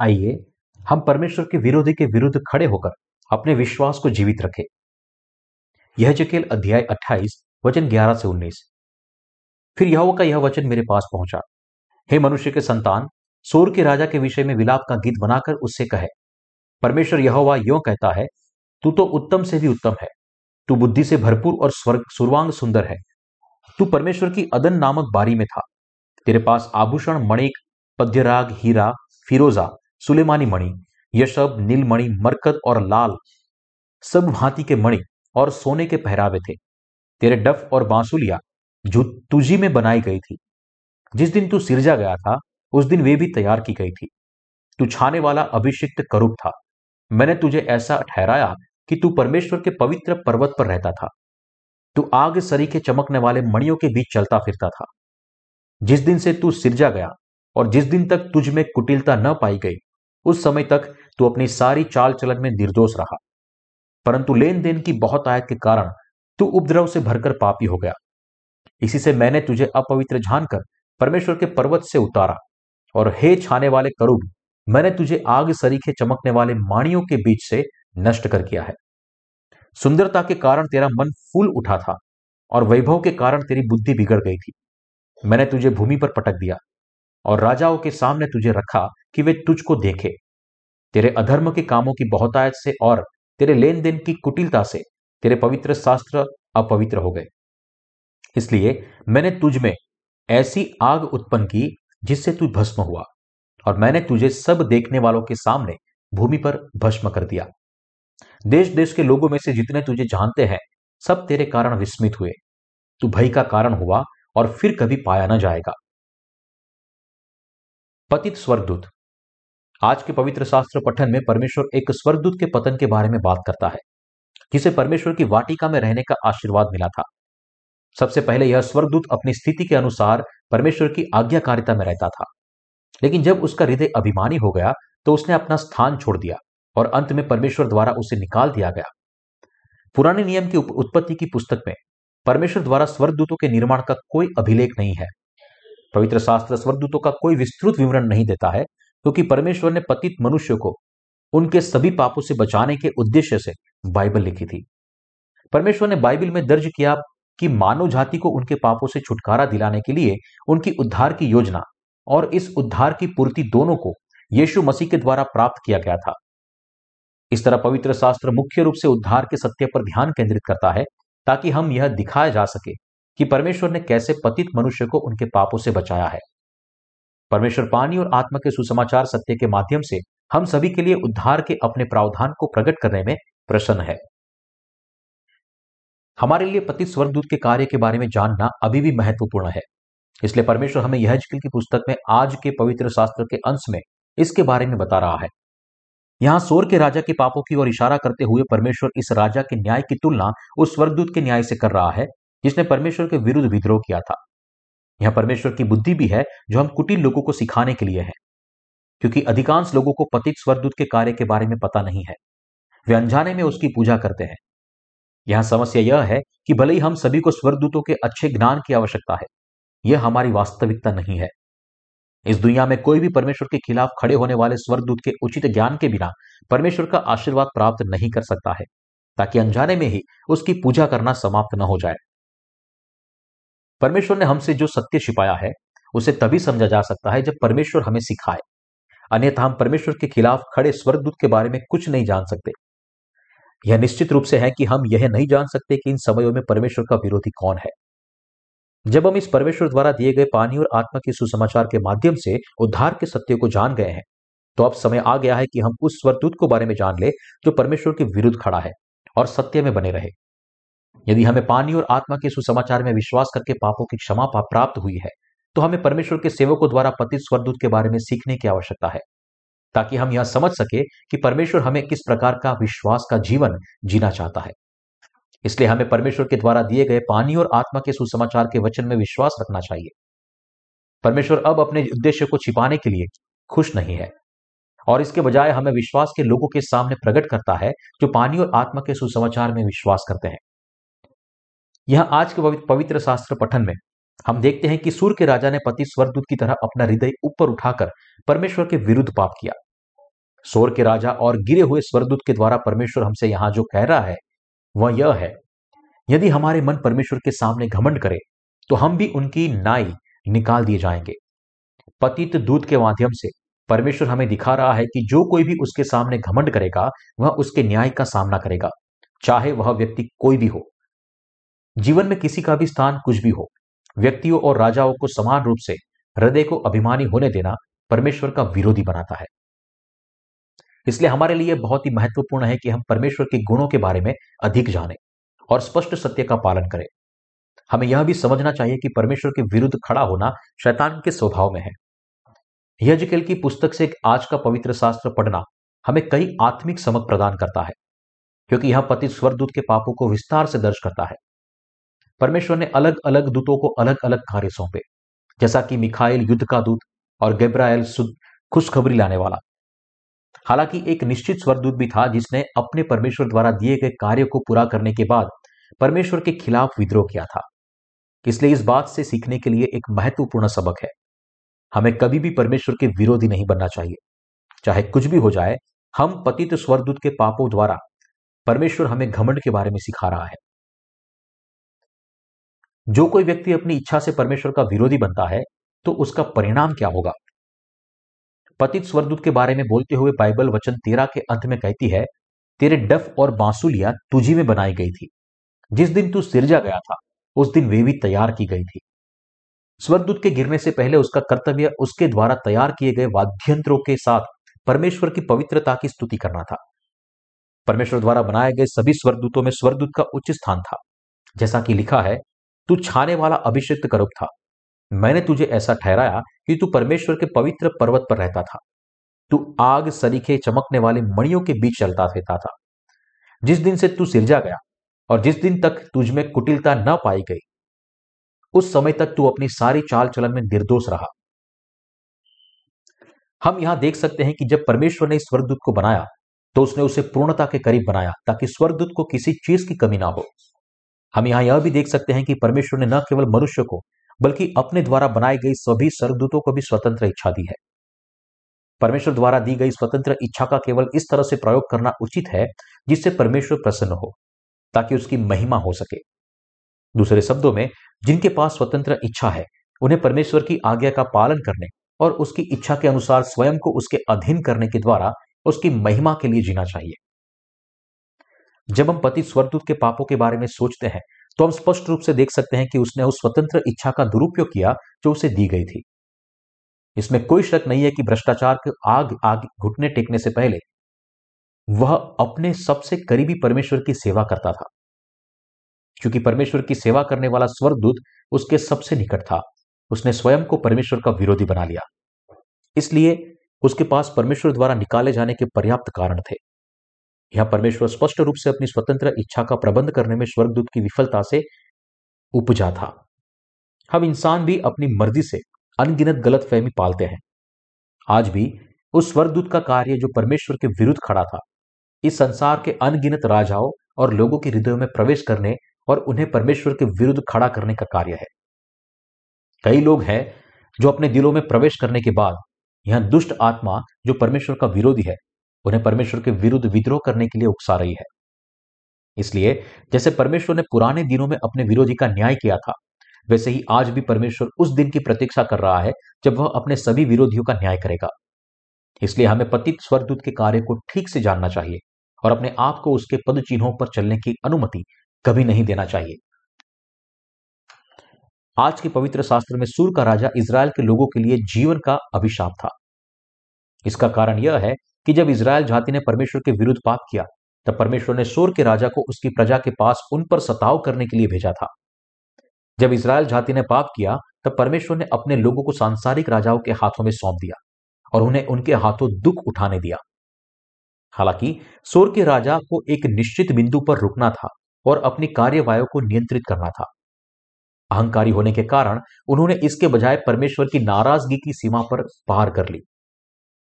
आइए, हम परमेश्वर के विरोधी के विरुद्ध खड़े होकर अपने विश्वास को जीवित रखें। यह जकेल अध्याय 28 वचन 11 से 19 फिर यहोवा का यह वचन मेरे पास पहुँचा। हे मनुष्य के संतान, सोर के राजा के विषय में विलाप का गीत बनाकर उससे कहे, परमेश्वर यहोवा यो कहता है, तू तो उत्तम से भी उत्तम है। तू बुद्धि से भरपूर और स्वर्ग, सुरवांग सुंदर है। तू परमेश्वर की अदन नामक बारी में था। तेरे पास आभूषण, मणिक, पद्यराग, हीरा, फिरोजा सुलेमानी मणि, यशब, नीलमणि, मरकत और लाल सब भांति के मणि और सोने के पहरावे थे। तेरे डफ और बांसुलिया जो तुझी में बनाई गई थी। जिस दिन तू सिरजा गया था, उस दिन वे भी तैयार की गई थी। तू छाने वाला अभिषिक्त करूप था। मैंने तुझे ऐसा ठहराया कि तू परमेश्वर के पवित्र पर्वत पर रहता था। तू आग सरी के चमकने वाले मणियों के बीच चलता फिरता था। जिस दिन से तू सिरजा गया और जिस दिन तक तुझ में कुटिलता न पाई गई उस समय तक तू अपनी सारी चाल चलन में निर्दोष रहा। परंतु लेन देन की बहुत आयत के कारण तू उपद्रव से भरकर पापी हो गया। इसी से मैंने तुझे अपवित्र जानकर परमेश्वर के पर्वत से उतारा और हे छाने वाले करूब, मैंने तुझे आग सरीखे चमकने वाले माणियों के बीच से नष्ट कर किया है। सुंदरता के कारण तेरा मन फूल उठा था और वैभव के कारण तेरी बुद्धि बिगड़ गई थी। मैंने तुझे भूमि पर पटक दिया और राजाओं के सामने तुझे रखा कि वे तुझको देखे। तेरे अधर्म के कामों की बहुतायत से और तेरे लेन देन की कुटिलता से तेरे पवित्र शास्त्र अपवित्र हो गए। इसलिए मैंने तुझ में ऐसी आग उत्पन्न की जिससे तू भस्म हुआ और मैंने तुझे सब देखने वालों के सामने भूमि पर भस्म कर दिया। देश देश के लोगों में से जितने तुझे जानते हैं, सब तेरे कारण विस्मित हुए। तू भय का कारण हुआ और फिर कभी पाया ना जाएगा। पतित स्वर्गदूत आज के पवित्र शास्त्र पठन में परमेश्वर एक स्वर्गदूत के पतन के बारे में बात करता है, जिसे परमेश्वर की वाटिका में रहने का आशीर्वाद मिला था। सबसे पहले यह स्वर्गदूत अपनी स्थिति के अनुसार परमेश्वर की आज्ञाकारिता में रहता था। लेकिन जब उसका हृदय अभिमानी हो गया तो उसने अपना स्थान छोड़ दिया और अंत में परमेश्वर द्वारा उसे निकाल दिया गया। पुराने नियम की उत्पत्ति की पुस्तक में परमेश्वर द्वारा स्वर्गदूतों के निर्माण का कोई अभिलेख नहीं है। पवित्र शास्त्र स्वर्गदूतों का कोई विस्तृत विवरण नहीं देता है क्योंकि परमेश्वर ने पतित मनुष्य को उनके सभी पापों से बचाने के उद्देश्य से बाइबल लिखी थी। परमेश्वर ने बाइबल में दर्ज किया कि मानव जाति को उनके पापों से छुटकारा दिलाने के लिए उनकी उद्धार की योजना और इस उद्धार की पूर्ति दोनों को यीशु मसीह के द्वारा प्राप्त किया गया था। इस तरह पवित्र शास्त्र मुख्य रूप से उद्धार के सत्य पर ध्यान केंद्रित करता है ताकि हम यह दिखाया जा सके कि परमेश्वर ने कैसे पतित मनुष्य को उनके पापों से बचाया है। परमेश्वर पानी और आत्मा के सुसमाचार सत्य के माध्यम से हम सभी के लिए उद्धार के अपने प्रावधान को प्रकट करने में प्रसन्न है। हमारे लिए पति स्वर्गदूत के कार्य के बारे में जानना अभी भी महत्वपूर्ण है। इसलिए परमेश्वर हमें यह की पुस्तक में आज के पवित्र शास्त्र के अंश में इसके बारे में बता रहा है। यहाँ सोर के राजा के पापों की ओर इशारा करते हुए परमेश्वर इस राजा के न्याय की तुलना उस स्वर्गदूत के न्याय से कर रहा है, जिसने परमेश्वर के विरुद्ध विद्रोह किया था। यह परमेश्वर की बुद्धि भी है, जो हम कुटिल लोगों को सिखाने के लिए है। क्योंकि अधिकांश लोगों को पतित स्वरदूत के कार्य के बारे में पता नहीं है। वे अनजाने में उसकी पूजा करते हैं। यहाँ समस्या यह है कि भले ही हम सभी को स्वरदूतों के अच्छे ज्ञान की आवश्यकता है, यह हमारी वास्तविकता नहीं है। इस दुनिया में कोई भी परमेश्वर के खिलाफ खड़े होने वाले स्वरदूत के उचित ज्ञान के बिना परमेश्वर का आशीर्वाद प्राप्त नहीं कर सकता है, ताकि अनजाने में ही उसकी पूजा करना समाप्त न हो जाए। परमेश्वर ने हमसे जो सत्य छिपाया है, उसे तभी समझा जा सकता है जब परमेश्वर हमें सिखाए। अन्यथा हम परमेश्वर के खिलाफ खड़े स्वर्गदूत के बारे में कुछ नहीं जान सकते। यह निश्चित रूप से है कि हम यह नहीं जान सकते कि इन समयों में परमेश्वर का विरोधी कौन है। जब हम इस परमेश्वर द्वारा दिए गए पानी और आत्मा के सुसमाचार के माध्यम से उद्धार के सत्य को जान गए हैं तो अब समय आ गया है कि हम उस स्वरदूत को बारे में जान ले जो परमेश्वर के विरुद्ध खड़ा है और सत्य में बने रहे। यदि हमें पानी और आत्मा के सुसमाचार में विश्वास करके पापों की क्षमा प्राप्त हुई है तो हमें परमेश्वर के सेवकों द्वारा पतित स्वरदूत के बारे में सीखने की आवश्यकता है, ताकि हम यह समझ सके कि परमेश्वर हमें किस प्रकार का विश्वास का जीवन जीना चाहता है। इसलिए हमें परमेश्वर के द्वारा दिए गए पानी और आत्मा के सुसमाचार के वचन में विश्वास रखना चाहिए। परमेश्वर अब अपने उद्देश्य को छिपाने के लिए खुश नहीं है, और इसके बजाय हमें विश्वास के लोगों के सामने प्रकट करता है, जो पानी और आत्मा के सुसमाचार में विश्वास करते हैं। यह आज के पवित्र शास्त्र पठन में। हम देखते हैं कि सूर्य के राजा ने पति स्वर्गदूत की तरह अपना हृदय ऊपर उठाकर परमेश्वर के विरुद्ध पाप किया। सोर के राजा और गिरे हुए स्वरदूत के द्वारा परमेश्वर हमसे यहाँ जो कह रहा है, वह यह है, यदि हमारे मन परमेश्वर के सामने घमंड करे तो हम भी उनकी नाई निकाल दिए जाएँगे। पतित दूत के माध्यम से परमेश्वर हमें दिखा रहा है कि जो कोई भी उसके सामने घमंड करेगा, वह उसके न्याय का सामना करेगा, चाहे वह व्यक्ति कोई भी हो। जीवन में किसी का भी स्थान कुछ भी हो, व्यक्तियों और राजाओं को समान रूप से हृदय को अभिमानी होने देना परमेश्वर का विरोधी बनाता है। इसलिए हमारे लिए बहुत ही महत्वपूर्ण है कि हम परमेश्वर के गुणों के बारे में अधिक जानें और स्पष्ट सत्य का पालन करें। हमें यह भी समझना चाहिए कि परमेश्वर के विरुद्ध खड़ा होना शैतान के स्वभाव में है। यजकेल की पुस्तक से आज का पवित्र शास्त्र पढ़ना हमें कई आत्मिक समक प्रदान करता है, क्योंकि यह पति स्वरदूत के पापों को विस्तार से दर्ज करता है। परमेश्वर ने अलग अलग दूतों को अलग अलग कार्य सौंपे, जैसा कि मिखाइल युद्ध का दूत और गेब्रायल खुशखबरी लाने वाला। हालाँकि एक निश्चित स्वरदूत भी था जिसने अपने परमेश्वर द्वारा दिए गए कार्य को पूरा करने के बाद परमेश्वर के खिलाफ विद्रोह किया था। इसलिए इस बात से सीखने के लिए एक महत्वपूर्ण सबक है। हमें कभी भी परमेश्वर के विरोधी नहीं बनना चाहिए। चाहे कुछ भी हो जाए, हम पतित स्वरदूत के पापों द्वारा परमेश्वर हमें घमंड के बारे में सिखा रहा है। जो कोई व्यक्ति अपनी इच्छा से परमेश्वर का विरोधी बनता है तो उसका परिणाम क्या होगा? पतित स्वरदूत के बारे में बोलते हुए बाइबल वचन तेरह के अंत में कहती है, तेरे डफ और बांसुलिया तुझी में बनाई गई थी। जिस दिन तू सिरजा गया था, उस दिन वे भी तैयार की गई थी। स्वर्गदूत के गिरने से पहले उसका कर्तव्य उसके द्वारा तैयार किए गए वाद्यंत्रों के साथ परमेश्वर की पवित्रता की स्तुति करना था। परमेश्वर द्वारा बनाए गए सभी स्वर्गदूतों में स्वर्गदूत का उच्च स्थान था। जैसा कि लिखा है तू छाने वाला अभिषिक्त करुप था। मैंने तुझे ऐसा ठहराया कि तू परमेश्वर के पवित्र पर्वत पर रहता था। तू आग, सरीखे, चमकने वाले मणियों के बीच चलता रहता था। जिस दिन से तू सिरजा गया और जिस दिन तक तुझ में कुटिलता न पाई गई, उस समय तक तू अपनी सारी चाल चलन में निर्दोष रहा। हम यहाँ देख सकते हैं कि जब परमेश्वर ने स्वर्गदूत को बनाया तो उसने उसे पूर्णता के करीब बनाया, ताकि स्वर्गदूत को किसी चीज़ की कमी ना हो। हम यहाँ यह भी देख सकते हैं कि परमेश्वर ने न केवल मनुष्य को, बल्कि अपने द्वारा बनाई गई सभी स्वर्गदूतों को भी स्वतंत्र इच्छा दी है। परमेश्वर द्वारा दी गई स्वतंत्र इच्छा का केवल इस तरह से प्रयोग करना उचित है, जिससे परमेश्वर प्रसन्न हो, ताकि उसकी महिमा हो सके। दूसरे शब्दों में, जिनके पास स्वतंत्र इच्छा है, उन्हें परमेश्वर की आज्ञा का पालन करने और उसकी इच्छा के अनुसार स्वयं को उसके अधीन करने के द्वारा उसकी महिमा के लिए जीना चाहिए। जब हम पति स्वरदूत के पापों के बारे में सोचते हैं तो हम स्पष्ट रूप से देख सकते हैं कि उसने उस स्वतंत्र इच्छा का दुरुपयोग किया जो उसे दी गई थी। इसमें कोई शक नहीं है कि भ्रष्टाचार के आग आग घुटने टेकने से पहले वह अपने सबसे करीबी परमेश्वर की सेवा करता था। क्योंकि परमेश्वर की सेवा करने वाला स्वर्गदूत उसके सबसे निकट था। उसने स्वयं को परमेश्वर का विरोधी बना लिया। इसलिए उसके पास परमेश्वर द्वारा निकाले जाने के पर्याप्त कारण थे। यह परमेश्वर स्पष्ट रूप से अपनी स्वतंत्र इच्छा का प्रबंध करने में स्वर्गदूत की विफलता से उपजा था। हम इंसान भी अपनी मर्ज़ी से अनगिनत गलत फहमी पालते हैं। आज भी उस स्वर्गदूत का कार्य जो परमेश्वर के विरुद्ध खड़ा था, इस संसार के अनगिनत राजाओं और लोगों के हृदयों में प्रवेश करने और उन्हें परमेश्वर के विरुद्ध खड़ा करने का कार्य है। कई लोग हैं जो अपने दिलों में प्रवेश करने के बाद यह दुष्ट आत्मा जो परमेश्वर का विरोधी है उन्हें परमेश्वर के विरुद्ध विद्रोह करने के लिए उकसा रही है। इसलिए, जैसे परमेश्वर ने पुराने दिनों में अपने विरोधी का न्याय किया था, वैसे ही आज भी परमेश्वर उस दिन की प्रतीक्षा कर रहा है जब वह अपने सभी विरोधियों का न्याय करेगा। इसलिए हमें पतित स्वर्गदूत के कार्य को ठीक से जानना चाहिए और अपने आप को उसके पद चिन्हों पर चलने की अनुमति कभी नहीं देना चाहिए। आज के पवित्र शास्त्र में सूर का राजा इसराइल के लोगों के लिए जीवन का अभिशाप था। इसका कारण यह है कि जब इसराइल जाति ने परमेश्वर के विरुद्ध पाप किया, तब परमेश्वर ने सोर के राजा को उसकी प्रजा के पास उन पर सताव करने के लिए भेजा था। जब इसराइल जाति ने पाप किया, तब परमेश्वर ने अपने लोगों को सांसारिक राजाओं के हाथों में सौंप दिया और उन्हें उनके हाथों दुख उठाने दिया। हालाँकि, सोर के राजा को एक निश्चित बिंदु पर रुकना था और अपनी कार्यवायों को नियंत्रित करना था। अहंकारी होने के कारण उन्होंने इसके बजाय परमेश्वर की नाराज़गी की सीमा पर पार कर ली।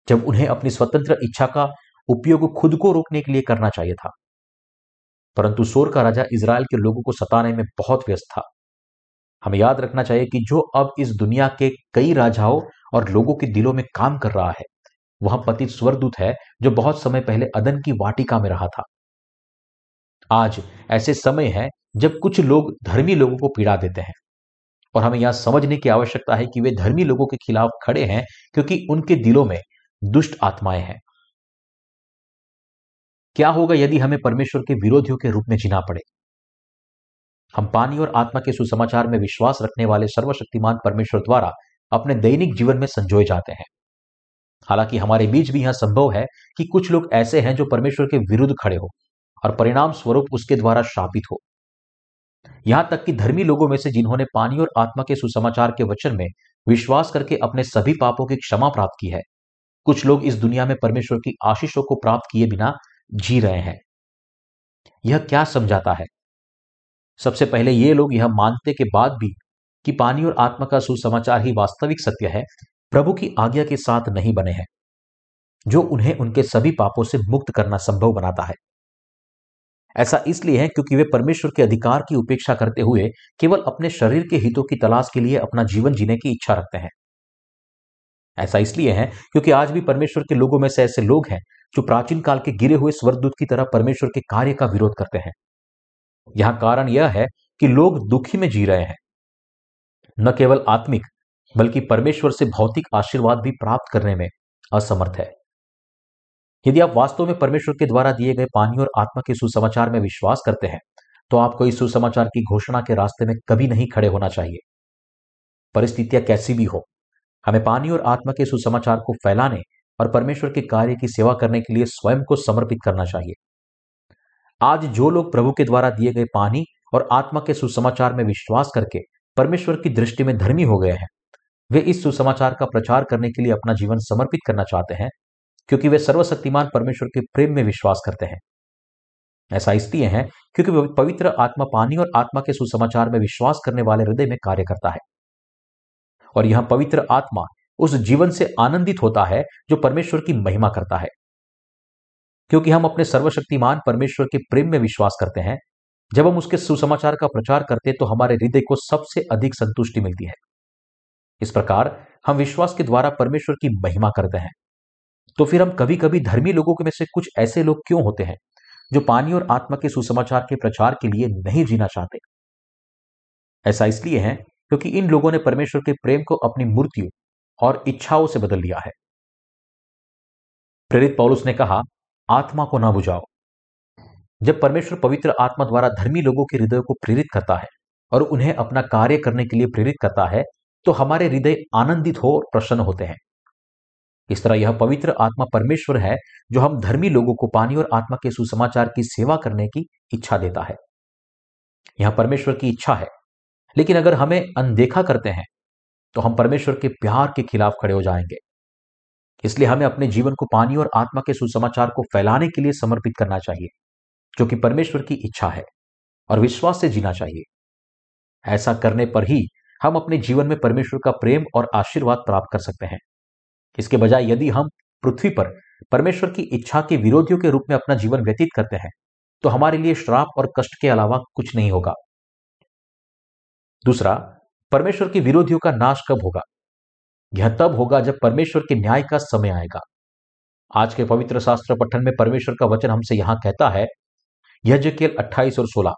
जब उन्हें अपनी स्वतंत्र इच्छा का उपयोग खुद को रोकने के लिए करना चाहिए था। परंतु सोर का राजा इसराइल के लोगों को सताने में बहुत व्यस्त था। हमें याद रखना चाहिए कि जो अब इस दुनिया के कई राजाओं और लोगों के दिलों में काम कर रहा है, वह पतित स्वरदूत है जो बहुत समय पहले अदन की वाटिका में रहा था। आज ऐसे समय है जब कुछ लोग धर्मी लोगों को पीड़ा देते हैं और हमें यह समझने की आवश्यकता है कि वे धर्मी लोगों के खिलाफ खड़े हैं क्योंकि उनके दिलों में दुष्ट आत्माएँ हैं। क्या होगा यदि हमें परमेश्वर के विरोधियों के रूप में जीना पड़े? हम पानी और आत्मा के सुसमाचार में विश्वास रखने वाले सर्वशक्तिमान परमेश्वर द्वारा अपने दैनिक जीवन में संजोए जाते हैं। हालाँकि हमारे बीच भी यह संभव है कि कुछ लोग ऐसे हैं जो परमेश्वर के विरुद्ध खड़े हो और परिणाम स्वरूप उसके द्वारा शापित हो। यहाँ तक कि धर्मी लोगों में से जिन्होंने पानी और आत्मा के सुसमाचार के वचन में विश्वास करके अपने सभी पापों की क्षमा प्राप्त की है कुछ लोग इस दुनिया में परमेश्वर की आशीषों को प्राप्त किए बिना जी रहे हैं। यह क्या समझाता है? सबसे पहले ये लोग यह मानते के बाद भी कि पानी और आत्मा का सुसमाचार ही वास्तविक सत्य है, प्रभु की आज्ञा के साथ नहीं बने हैं, जो उन्हें उनके सभी पापों से मुक्त करना संभव बनाता है। ऐसा इसलिए है क्योंकि वे परमेश्वर के अधिकार की उपेक्षा करते हुए केवल अपने शरीर के हितों की तलाश के लिए अपना जीवन जीने की इच्छा रखते हैं। ऐसा इसलिए है क्योंकि आज भी परमेश्वर के लोगों में से ऐसे लोग हैं जो प्राचीन काल के गिरे हुए स्वर्गदूत की तरह परमेश्वर के कार्य का विरोध करते हैं। यहाँ कारण यह है कि लोग दुखी में जी रहे हैं। न केवल आत्मिक, बल्कि परमेश्वर से भौतिक आशीर्वाद भी प्राप्त करने में असमर्थ है। यदि आप वास्तव में परमेश्वर के द्वारा दिए गए पानी और आत्मा के सुसमाचार में विश्वास करते हैं तो आपको इस सुसमाचार की घोषणा के रास्ते में कभी नहीं खड़े होना चाहिए। परिस्थितियाँ कैसी भी हो हमें पानी और आत्मा के सुसमाचार को फैलाने और परमेश्वर के कार्य की सेवा करने के लिए स्वयं को समर्पित करना चाहिए। आज जो लोग प्रभु के द्वारा दिए गए पानी और आत्मा के सुसमाचार में विश्वास करके परमेश्वर की दृष्टि में धर्मी हो गए हैं, वे इस सुसमाचार का प्रचार करने के लिए अपना जीवन समर्पित करना चाहते हैं, क्योंकि वे सर्वशक्तिमान परमेश्वर के प्रेम में विश्वास करते हैं। ऐसा इसलिए है क्योंकि पवित्र आत्मा पानी और आत्मा के सुसमाचार में विश्वास करने वाले हृदय में कार्य करता है। और यह पवित्र आत्मा उस जीवन से आनंदित होता है जो परमेश्वर की महिमा करता है। क्योंकि हम अपने सर्वशक्तिमान परमेश्वर के प्रेम में विश्वास करते हैं, जब हम उसके सुसमाचार का प्रचार करते तो हमारे हृदय को सबसे अधिक संतुष्टि मिलती है। इस प्रकार हम विश्वास के द्वारा परमेश्वर की महिमा करते हैं। तो फिर हम कभी कभी धर्मी लोगों के में से कुछ ऐसे लोग क्यों होते हैं, जो पानी और आत्मा के सुसमाचार के प्रचार के लिए नहीं जीना चाहते? ऐसा इसलिए है क्योंकि इन लोगों ने परमेश्वर के प्रेम को अपनी मूर्तियों और इच्छाओं से बदल लिया है। प्रेरित पौलुस ने कहा, आत्मा को ना बुझाओ। जब परमेश्वर पवित्र आत्मा द्वारा धर्मी लोगों के हृदय को प्रेरित करता है और उन्हें अपना कार्य करने के लिए प्रेरित करता है तो हमारे हृदय आनंदित हो और प्रसन्न होते हैं। इस तरह यह पवित्र आत्मा परमेश्वर है, जो हम धर्मी लोगों को पानी और आत्मा के सुसमाचार की सेवा करने की इच्छा देता है। यह परमेश्वर की इच्छा है। लेकिन अगर हमें अनदेखा करते हैं तो हम परमेश्वर के प्यार के खिलाफ खड़े हो जाएँगे। इसलिए हमें अपने जीवन को पानी और आत्मा के सुसमाचार को फैलाने के लिए समर्पित करना चाहिए, जो कि परमेश्वर की इच्छा है और विश्वास से जीना चाहिए। ऐसा करने पर ही हम अपने जीवन में परमेश्वर का प्रेम और आशीर्वाद प्राप्त कर सकते हैं। इसके बजाय यदि हम पृथ्वी पर परमेश्वर की इच्छा के विरोधियों के रूप में अपना जीवन व्यतीत करते हैं तो हमारे लिए श्राप और कष्ट के अलावा कुछ नहीं होगा। दूसरा, परमेश्वर के विरोधियों का नाश कब होगा? यह तब होगा जब परमेश्वर के न्याय का समय आएगा। आज के पवित्र शास्त्र पठन में परमेश्वर का वचन हमसे यहाँ कहता है यह जकेल अट्ठाईस और सोलह,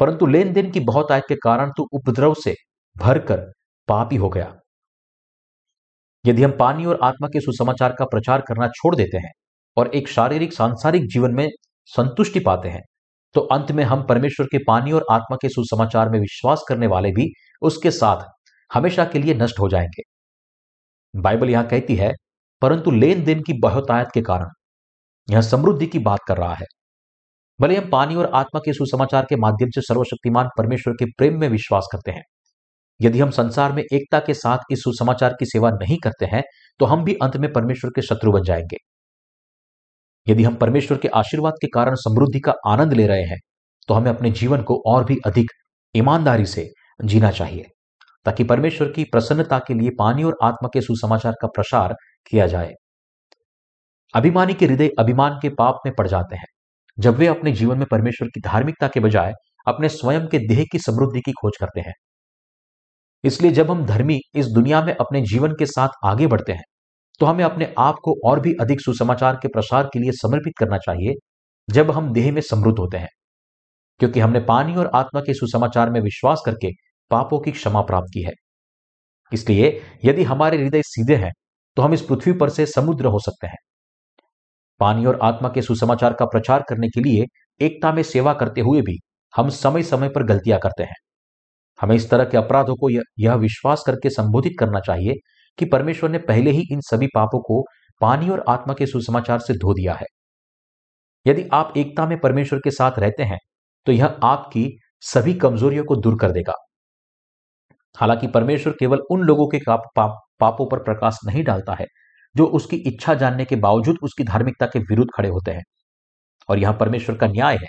परंतु लेन देन की बहुत आय के कारण तू उपद्रव से भरकर पापी हो गया। यदि हम पानी और आत्मा के सुसमाचार का प्रचार करना छोड़ देते हैं और एक शारीरिक, सांसारिक जीवन में संतुष्टि पाते हैं तो अंत में हम परमेश्वर के पानी और आत्मा के सुसमाचार में विश्वास करने वाले भी उसके साथ हमेशा के लिए नष्ट हो जाएँगे। बाइबल यहाँ कहती है, परंतु लेन देन की बहुतायत के कारण यह समृद्धि की बात कर रहा है। भले हम पानी और आत्मा के सुसमाचार के माध्यम से सर्वशक्तिमान परमेश्वर के प्रेम में विश्वास करते हैं, यदि हम संसार में एकता के साथ इस सुसमाचार की सेवा नहीं करते हैं तो हम भी अंत में परमेश्वर के शत्रु बन जाएँगे। यदि हम परमेश्वर के आशीर्वाद के कारण समृद्धि का आनंद ले रहे हैं तो हमें अपने जीवन को और भी अधिक ईमानदारी से जीना चाहिए, ताकि परमेश्वर की प्रसन्नता के लिए पानी और आत्मा के सुसमाचार का प्रसार किया जाए। अभिमानी के हृदय अभिमान के पाप में पड़ जाते हैं। जब वे अपने जीवन में परमेश्वर की धार्मिकता के बजाय अपने स्वयं के देह की समृद्धि की खोज करते हैं। इसलिए जब हम धर्मी इस दुनिया में अपने जीवन के साथ आगे बढ़ते हैं तो हमें अपने आप को और भी अधिक सुसमाचार के प्रसार के लिए समर्पित करना चाहिए, जब हम देह में समृद्ध होते हैं। क्योंकि हमने पानी और आत्मा के सुसमाचार में विश्वास करके पापों की क्षमा प्राप्त की है। इसलिए यदि हमारे हृदय सीधे हैं तो हम इस पृथ्वी पर से समुद्र हो सकते हैं। पानी और आत्मा के सुसमाचार का प्रचार करने के लिए एकता में सेवा करते हुए भी हम समय समय पर गलतियाँ करते हैं। हमें इस तरह के अपराधों को यह विश्वास करके संबोधित करना चाहिए कि परमेश्वर ने पहले ही इन सभी पापों को पानी और आत्मा के सुसमाचार से धो दिया है। यदि आप एकता में परमेश्वर के साथ रहते हैं तो यह आपकी सभी कमजोरियों को दूर कर देगा। हालाँकि परमेश्वर केवल उन लोगों के पाप, पापों पर प्रकाश नहीं डालता है जो उसकी इच्छा जानने के बावजूद उसकी धार्मिकता के विरुद्ध खड़े होते हैं। और यह परमेश्वर का न्याय है।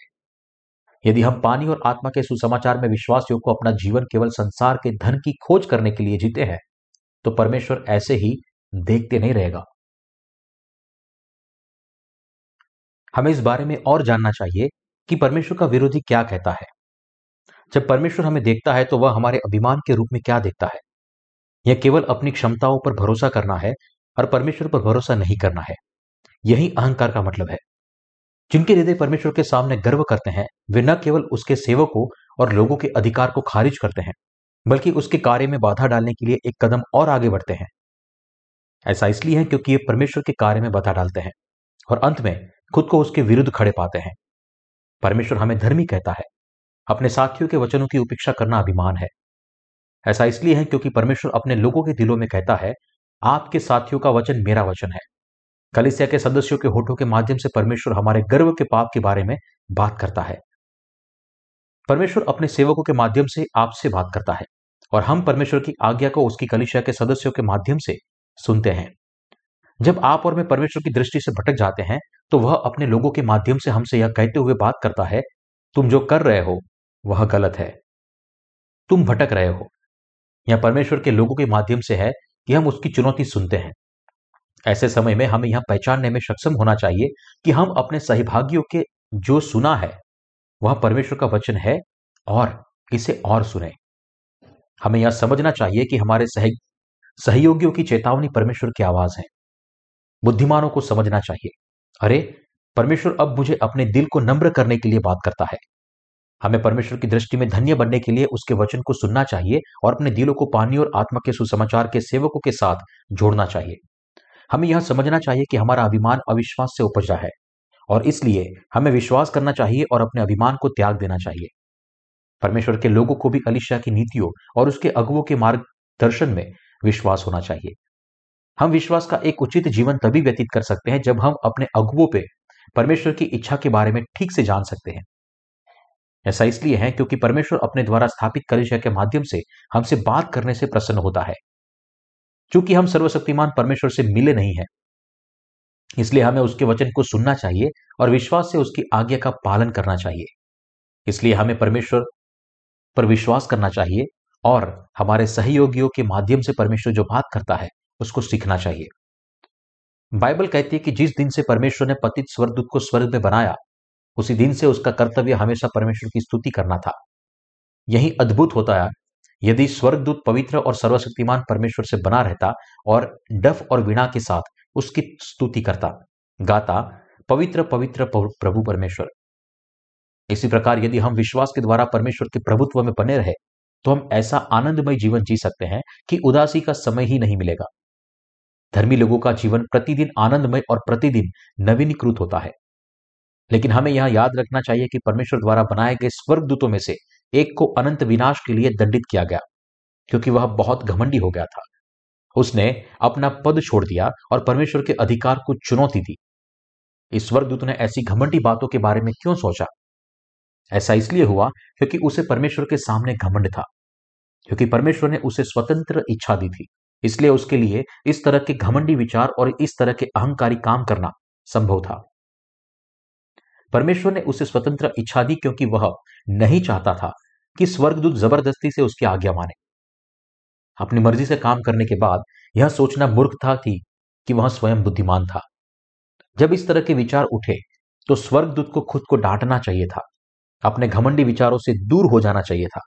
यदि हम पानी और आत्मा के सुसमाचार में विश्वासियों को अपना जीवन केवल संसार के धन की खोज करने के लिए जीते हैं तो परमेश्वर ऐसे ही देखते नहीं रहेगा। हमें इस बारे में और जानना चाहिए कि परमेश्वर का विरोधी क्या कहता है। जब परमेश्वर हमें देखता है तो वह हमारे अभिमान के रूप में क्या देखता है? यह केवल अपनी क्षमताओं पर भरोसा करना है और परमेश्वर पर भरोसा नहीं करना है। यही अहंकार का मतलब है। जिनके हृदय परमेश्वर के सामने गर्व करते हैं, वे न केवल उसके सेवकों और लोगों के अधिकार को खारिज करते हैं बल्कि उसके कार्य में बाधा डालने के लिए एक कदम और आगे बढ़ते हैं। ऐसा इसलिए है क्योंकि ये परमेश्वर के कार्य में बाधा डालते हैं और अंत में खुद को उसके विरुद्ध खड़े पाते हैं। परमेश्वर हमें धर्मी कहता है। अपने साथियों के वचनों की उपेक्षा करना अभिमान है। ऐसा इसलिए है क्योंकि परमेश्वर अपने लोगों के दिलों में कहता है, आपके साथियों का वचन मेरा वचन है। कलिसिया के सदस्यों के होठों के माध्यम से परमेश्वर हमारे गर्व के पाप के बारे में बात करता है। परमेश्वर अपने सेवकों के माध्यम से आपसे बात करता है। और हम परमेश्वर की आज्ञा को उसकी कलिशा के सदस्यों के माध्यम से सुनते हैं। जब आप और मैं परमेश्वर की दृष्टि से भटक जाते हैं तो वह अपने लोगों के माध्यम से हमसे यह कहते हुए बात करता है, तुम जो कर रहे हो, वह गलत है। तुम भटक रहे हो। यह परमेश्वर के लोगों के माध्यम से है कि हम उसकी चुनौती सुनते हैं। ऐसे समय में हमें यह पहचानने में सक्षम होना चाहिए कि हम अपने सहभागियों के जो सुना है, वह परमेश्वर का वचन है और इसे और सुने। हमें यह समझना चाहिए कि हमारे सह, सहयोगियों की चेतावनी परमेश्वर की आवाज़ है। बुद्धिमानों को समझना चाहिए। अरे, परमेश्वर अब मुझे अपने दिल को नम्र करने के लिए बात करता है। हमें परमेश्वर की दृष्टि में धन्य बनने के लिए उसके वचन को सुनना चाहिए और अपने दिलों को पानी और आत्मा के सुसमाचार के सेवकों के साथ जोड़ना चाहिए। हमें यह समझना चाहिए कि हमारा अभिमान अविश्वास से उपजा है और इसलिए हमें विश्वास करना चाहिए और अपने अभिमान को त्याग देना चाहिए। परमेश्वर के लोगों को भी अलिशा की नीतियों और उसके अगुओं के मार्गदर्शन में विश्वास होना चाहिए। हम विश्वास का एक उचित जीवन तभी व्यतीत कर सकते हैं जब हम अपने अगुओं पे परमेश्वर की इच्छा के बारे में ठीक से जान सकते हैं। ऐसा इसलिए है क्योंकि परमेश्वर अपने द्वारा स्थापित कलिशा के माध्यम से हमसे बात करने से प्रसन्न होता है। क्योंकि हम सर्वशक्तिमान परमेश्वर से मिले नहीं हैं, इसलिए हमें उसके वचन को सुनना चाहिए और विश्वास से उसकी आज्ञा का पालन करना चाहिए। इसलिए हमें परमेश्वर पर विश्वास करना चाहिए और हमारे सहयोगियों के माध्यम से परमेश्वर जो बात करता है, उसको सीखना चाहिए। बाइबल कहती है कि जिस दिन से परमेश्वर ने पतित स्वर्गदूत को स्वर्ग में बनाया, उसी दिन से उसका कर्तव्य हमेशा परमेश्वर की स्तुति करना था। यही अद्भुत होता है, यदि स्वर्गदूत पवित्र और सर्वशक्तिमान परमेश्वर से बना रहता और डफ और वीणा के साथ उसकी स्तुति करता। गाता, पवित्र पवित्र प्रभु परमेश्वर इसी प्रकार यदि हम विश्वास के द्वारा परमेश्वर के प्रभुत्व में बने रहे तो हम ऐसा आनंदमय जीवन जी सकते हैं कि उदासी का समय ही नहीं मिलेगा। धर्मी लोगों का जीवन प्रतिदिन आनंदमय और प्रतिदिन नवीनीकृत होता है। लेकिन हमें यह याद रखना चाहिए कि परमेश्वर द्वारा बनाए गए स्वर्गदूतों में से एक को अनंत विनाश के लिए दंडित किया गया, क्योंकि वह बहुत घमंडी हो गया था। उसने अपना पद छोड़ दिया और परमेश्वर के अधिकार को चुनौती दी। इस स्वर्गदूत ने ऐसी घमंडी बातों के बारे में क्यों सोचा? ऐसा इसलिए हुआ क्योंकि उसे परमेश्वर के सामने घमंड था क्योंकि परमेश्वर ने उसे स्वतंत्र इच्छा दी थी। इसलिए उसके लिए इस तरह के घमंडी विचार और इस तरह के अहंकारी काम करना संभव था। परमेश्वर ने उसे स्वतंत्र इच्छा दी क्योंकि वह नहीं चाहता था कि स्वर्गदूत ज़बरदस्ती से उसकी आज्ञा माने। अपनी मर्ज़ी से काम करने के बाद यह सोचना मूर्ख था कि, कि वह स्वयं बुद्धिमान था। जब इस तरह के विचार उठे तो स्वर्गदूत को खुद को डांटना चाहिए था। अपने घमंडी विचारों से दूर हो जाना चाहिए था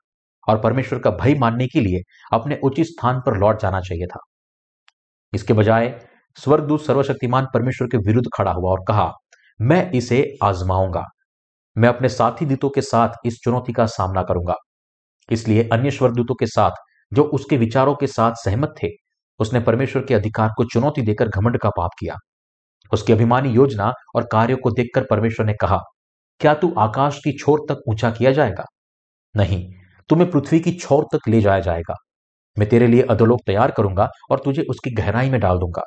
और परमेश्वर का भय मानने के लिए अपने उचित स्थान पर लौट जाना चाहिए था। इसके बजाय स्वर्गदूत सर्वशक्तिमान परमेश्वर के विरुद्ध खड़ा हुआ और कहा, मैं इसे आजमाऊँगा। मैं अपने साथी दूतों के साथ इस चुनौती का सामना करूँगा। इसलिए अन्य स्वर्गदूतों के साथ जो उसके विचारों के साथ सहमत थे, उसने परमेश्वर के अधिकार को चुनौती देकर घमंड का पाप किया। उसकी अभिमानी योजना और कार्यों को देखकर परमेश्वर ने कहा क्या तू आकाश की छोर तक ऊँचा किया जाएगा? नहीं, तुम्हें पृथ्वी की छोर तक ले जाया जाएगा। मैं तेरे लिए अधोलोक तैयार करूँगा और तुझे उसकी गहराई में डाल दूँगा।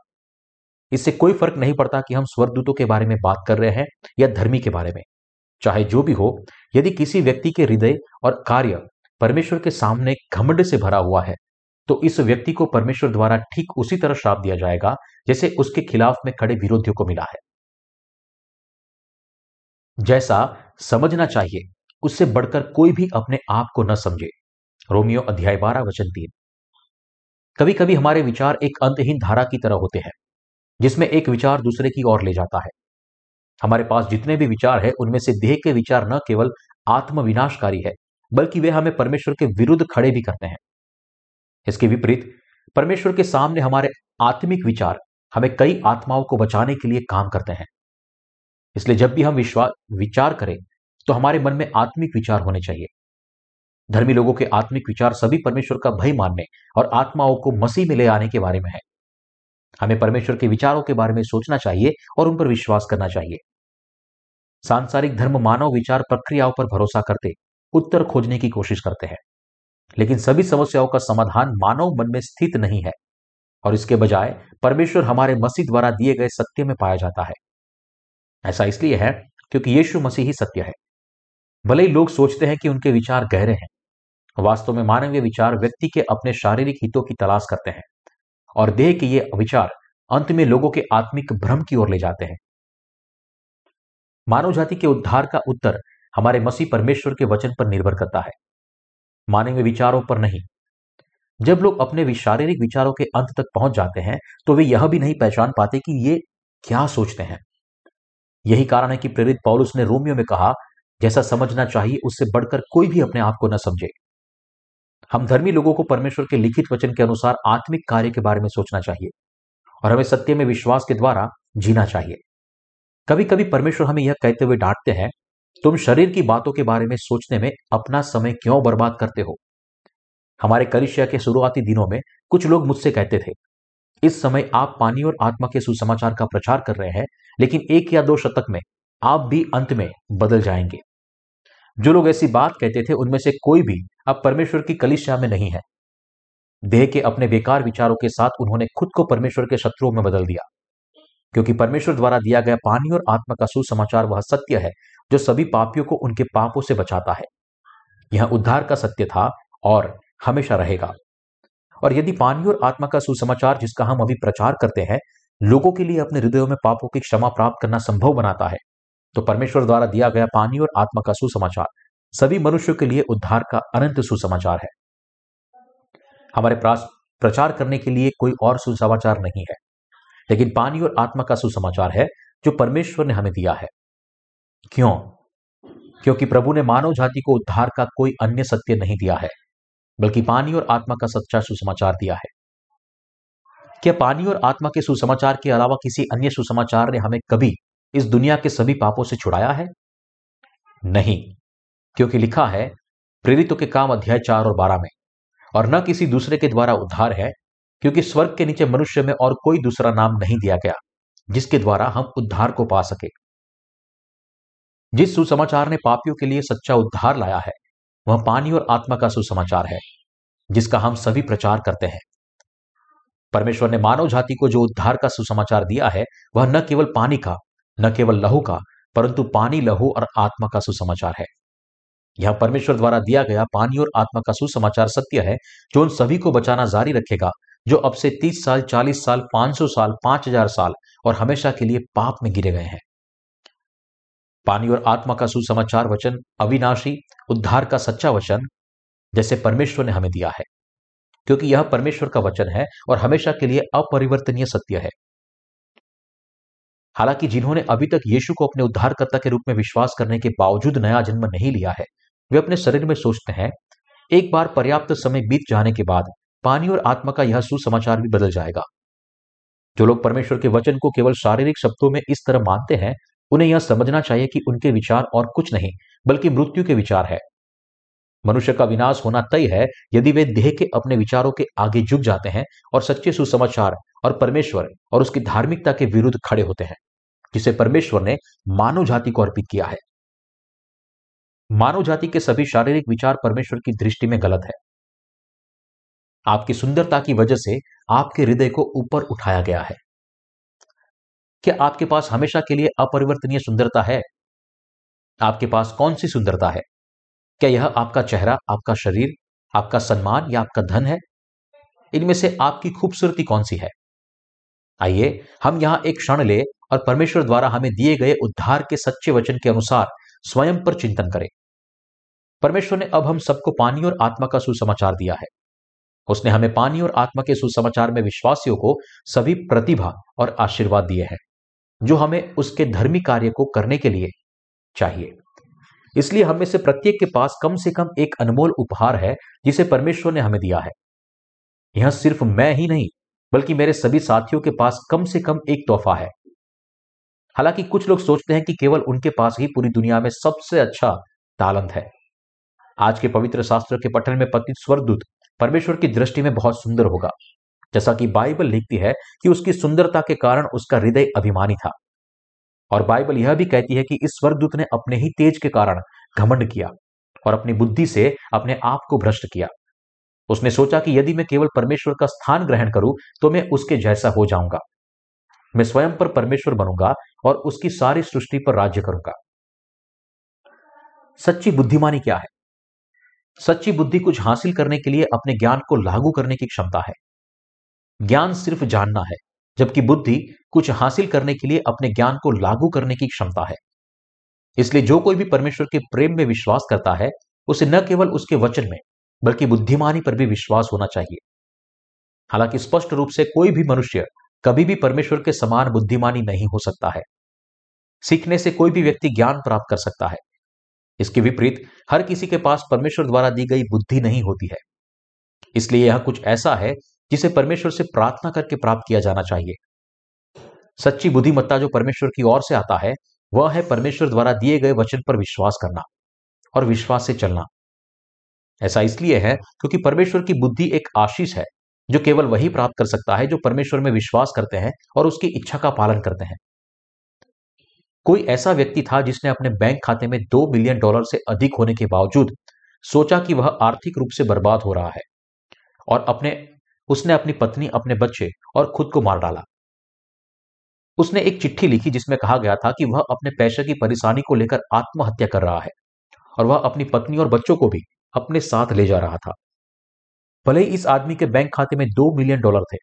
इससे कोई फ़र्क नहीं पड़ता कि हम स्वर्गदूतों के बारे में बात कर रहे हैं या धर्मी के बारे में। चाहे जो भी हो, यदि किसी व्यक्ति के हृदय और कार्य परमेश्वर के सामने घमंड से भरा हुआ है तो इस व्यक्ति को परमेश्वर द्वारा ठीक उसी तरह श्राप दिया जाएगा जैसे उसके खिलाफ में खड़े विरोधियों को मिला है। जैसा समझना चाहिए, उससे बढ़कर कोई भी अपने आप को न समझे। रोमियो अध्याय बारह, वचन तीन। कभी कभी हमारे विचार एक अंतहीन धारा की तरह होते हैं, जिसमें एक विचार दूसरे की ओर ले जाता है। हमारे पास जितने भी विचार है, उनमें से देह के विचार न केवल आत्मविनाशकारी है, बल्कि वे हमें परमेश्वर के विरुद्ध खड़े भी करते हैं। इसके विपरीत, परमेश्वर के सामने हमारे आत्मिक विचार हमें कई आत्माओं को बचाने के लिए काम करते हैं। इसलिए जब भी हम विश्वास विचार करें तो हमारे मन में आत्मिक विचार होने चाहिए। धर्मी लोगों के आत्मिक विचार सभी परमेश्वर का भय मानने और आत्माओं को मसीह में ले आने के बारे में है। हमें परमेश्वर के विचारों के बारे में सोचना चाहिए और उन पर विश्वास करना चाहिए। सांसारिक धर्म मानव विचार प्रक्रियाओं पर भरोसा करते, उत्तर खोजने की कोशिश करते हैं। लेकिन सभी समस्याओं का समाधान मानव मन में स्थित नहीं है और इसके बजाय परमेश्वर हमारे मसीह द्वारा दिए गए सत्य में पाया जाता है। ऐसा इसलिए है क्योंकि यीशु मसीह ही सत्य है। भले ही लोग सोचते हैं कि उनके विचार गहरे हैं, वास्तव में मानवीय विचार व्यक्ति के अपने शारीरिक हितों की तलाश करते हैं और देह के ये विचार अंत में लोगों के आत्मिक भ्रम की ओर ले जाते हैं। मानव जाति के उद्धार का उत्तर हमारे मसीह परमेश्वर के वचन पर निर्भर करता है। मानवीय विचारों पर नहीं। जब लोग अपने शारीरिक विचारों के अंत तक पहुँच जाते हैं तो वे यह भी नहीं पहचान पाते कि ये क्या सोचते हैं। यही कारण है कि प्रेरित पौलुस ने रोमियो में कहा, जैसा समझना चाहिए, उससे बढ़कर कोई भी अपने आप को न समझे। हम धर्मी लोगों को परमेश्वर के लिखित वचन के अनुसार आत्मिक कार्य के बारे में सोचना चाहिए और हमें सत्य में विश्वास के द्वारा जीना चाहिए। कभी कभी परमेश्वर हमें यह कहते हुए डांटते हैं, तुम शरीर की बातों के बारे में सोचने में अपना समय क्यों बर्बाद करते हो? हमारे कलिशिया के शुरुआती दिनों में कुछ लोग मुझसे कहते थे इस समय आप पानी और आत्मा के सुसमाचार का प्रचार कर रहे हैं, लेकिन एक या दो शतक में आप भी अंत में बदल जाएँगे। जो लोग ऐसी बात कहते थे, उनमें से कोई भी अब परमेश्वर की कलिशा में नहीं है। देह के अपने बेकार विचारों के साथ उन्होंने खुद को परमेश्वर के शत्रुओं में बदल दिया। क्योंकि परमेश्वर द्वारा दिया गया पानी और आत्मा का सुसमाचार वह सत्य है, जो सभी पापियों को उनके पापों से बचाता है। यह उद्धार का सत्य था और हमेशा रहेगा। और यदि पानी और आत्मा का सुसमाचार जिसका हम अभी प्रचार करते हैं, लोगों के लिए अपने हृदयों में पापों की क्षमा प्राप्त करना संभव बनाता है तो परमेश्वर द्वारा दिया गया पानी और आत्मा का सुसमाचार, सभी मनुष्यों के लिए उद्धार का अनंत सुसमाचार है। हमारे प्रचार करने के लिए कोई और सुसमाचार नहीं है, लेकिन पानी और आत्मा का सुसमाचार है जो परमेश्वर ने हमें दिया है। क्यों? क्योंकि प्रभु ने मानव जाति को उद्धार का कोई अन्य सत्य नहीं दिया है। बल्कि पानी और आत्मा का सच्चा सुसमाचार दिया है। क्या पानी और आत्मा के सुसमाचार के अलावा किसी अन्य सुसमाचार ने हमें कभी इस दुनिया के सभी पापों से छुड़ाया है? नहीं, क्योंकि लिखा है, प्रेरितों के काम अध्याय चार और बारह में, और न किसी दूसरे के द्वारा उद्धार है, क्योंकि स्वर्ग के नीचे मनुष्य में और कोई दूसरा नाम नहीं दिया गया, जिसके द्वारा हम उद्धार को पा सके। जिस सुसमाचार ने पापियों के लिए सच्चा उद्धार लाया है वह पानी और आत्मा का सुसमाचार है, जिसका हम सभी प्रचार करते हैं। परमेश्वर ने मानव जाति को जो उद्धार का सुसमाचार दिया है, वह न केवल पानी का, न केवल लहू का, परंतु पानी, लहू और आत्मा का सुसमाचार है। यह परमेश्वर द्वारा दिया गया पानी और आत्मा का सुसमाचार सत्य है, जो उन सभी को बचाना जारी रखेगा, जो अब से तीस साल, चालीस साल, पाँच सौ साल, पाँच हज़ार साल और हमेशा के लिए पाप में गिरे गए हैं। पानी और आत्मा का सुसमाचार वचन, अविनाशी, उद्धार का सच्चा वचन, जैसे परमेश्वर ने हमें दिया है। क्योंकि यह परमेश्वर का वचन है और हमेशा के लिए अपरिवर्तनीय सत्य है। हालाँकि जिन्होंने अभी तक यीशु को अपने उद्धारकर्ता के रूप में विश्वास करने के बावजूद नया जन्म नहीं लिया है, वे अपने शरीर में सोचते हैं, एक बार पर्याप्त समय बीत जाने के बाद पानी और आत्मा का यह सुसमाचार भी बदल जाएगा। जो लोग परमेश्वर के वचन को केवल शारीरिक शब्दों में इस तरह मानते हैं उन्हें यह समझना चाहिए कि उनके विचार और कुछ नहीं, बल्कि मृत्यु के विचार है। मनुष्य का विनाश होना तय है, यदि वे देह के अपने विचारों के आगे झुक जाते हैं और सच्चे सुसमाचार और परमेश्वर और उसकी धार्मिकता के विरुद्ध खड़े होते हैं, जिसे परमेश्वर ने मानव जाति को अर्पित किया है। मानव जाति के सभी शारीरिक विचार परमेश्वर की दृष्टि में गलत है। आपकी सुंदरता की वजह से आपके हृदय को ऊपर उठाया गया है। क्या आपके पास हमेशा के लिए अपरिवर्तनीय सुंदरता है। आपके पास कौन सी सुंदरता है? क्या यह आपका चेहरा, आपका शरीर, आपका सम्मान या आपका धन है? इनमें से आपकी खूबसूरती कौन सी है? आइए, हम यहाँ एक क्षण ले और परमेश्वर द्वारा हमें दिए गए उद्धार के सच्चे वचन के अनुसार स्वयं पर चिंतन करें। परमेश्वर ने अब हम सबको पानी और आत्मा का सुसमाचार दिया है। उसने हमें पानी और आत्मा के सुसमाचार में विश्वासियों को सभी प्रतिभा और आशीर्वाद दिए हैं। जो हमें उसके धर्मी कार्य को करने के लिए चाहिए। इसलिए हम में से प्रत्येक के पास कम से कम एक अनमोल उपहार है, जिसे परमेश्वर ने हमें दिया है। यह सिर्फ़ मैं ही नहीं, बल्कि मेरे सभी साथियों के पास कम से कम एक तोहफा है। हालाँकि कुछ लोग सोचते हैं कि केवल उनके पास ही पूरी दुनिया में सबसे अच्छा तालंत है। आज के पवित्र शास्त्र के पठन में पतित स्वरदूत परमेश्वर की दृष्टि में बहुत सुंदर होगा। जैसा कि बाइबल लिखती है कि उसकी सुंदरता के कारण उसका हृदय अभिमानी था। और बाइबल यह भी कहती है कि इस स्वर्गदूत ने अपने ही तेज के कारण घमंड किया और अपनी बुद्धि से अपने आप को भ्रष्ट किया। उसने सोचा कि यदि मैं केवल परमेश्वर का स्थान ग्रहण करूँ तो मैं उसके जैसा हो जाऊँगा। मैं स्वयं पर परमेश्वर बनूँगा और उसकी सारी सृष्टि पर राज्य करूँगा। सच्ची बुद्धिमानी क्या है? सच्ची बुद्धि कुछ हासिल करने के लिए अपने ज्ञान को लागू करने की क्षमता है। ज्ञान सिर्फ़ जानना है, जबकि बुद्धि कुछ हासिल करने के लिए अपने ज्ञान को लागू करने की क्षमता है। इसलिए जो कोई भी परमेश्वर के प्रेम में विश्वास करता है, उसे न केवल उसके वचन में, बल्कि बुद्धिमानी पर भी विश्वास होना चाहिए। हालाँकि स्पष्ट रूप से कोई भी मनुष्य कभी भी परमेश्वर के समान बुद्धिमानी नहीं हो सकता है। सीखने से कोई भी व्यक्ति ज्ञान प्राप्त कर सकता है। इसके विपरीत, हर किसी के पास परमेश्वर द्वारा दी गई बुद्धि नहीं होती है। इसलिए यह कुछ ऐसा है जिसे परमेश्वर से प्रार्थना करके प्राप्त किया जाना चाहिए। सच्ची बुद्धिमत्ता जो परमेश्वर की ओर से आता है, वह है परमेश्वर द्वारा दिए गए वचन पर विश्वास करना और विश्वास से चलना। ऐसा इसलिए है क्योंकि परमेश्वर की बुद्धि एक आशीष है, जो केवल वही प्राप्त कर सकता है जो परमेश्वर में विश्वास करते हैं और उसकी इच्छा का पालन करते हैं। कोई ऐसा व्यक्ति था जिसने अपने बैंक खाते में दो मिलियन डॉलर से अधिक होने के बावजूद सोचा कि वह आर्थिक रूप से बर्बाद हो रहा है और अपने उसने अपनी पत्नी अपने बच्चे और खुद को मार डाला। उसने एक चिट्ठी लिखी जिसमें कहा गया था कि वह अपने पैसे की परेशानी को लेकर आत्महत्या कर रहा है और वह अपनी पत्नी और बच्चों को भी अपने साथ ले जा रहा था। भले ही इस आदमी के बैंक खाते में दो मिलियन डॉलर थे,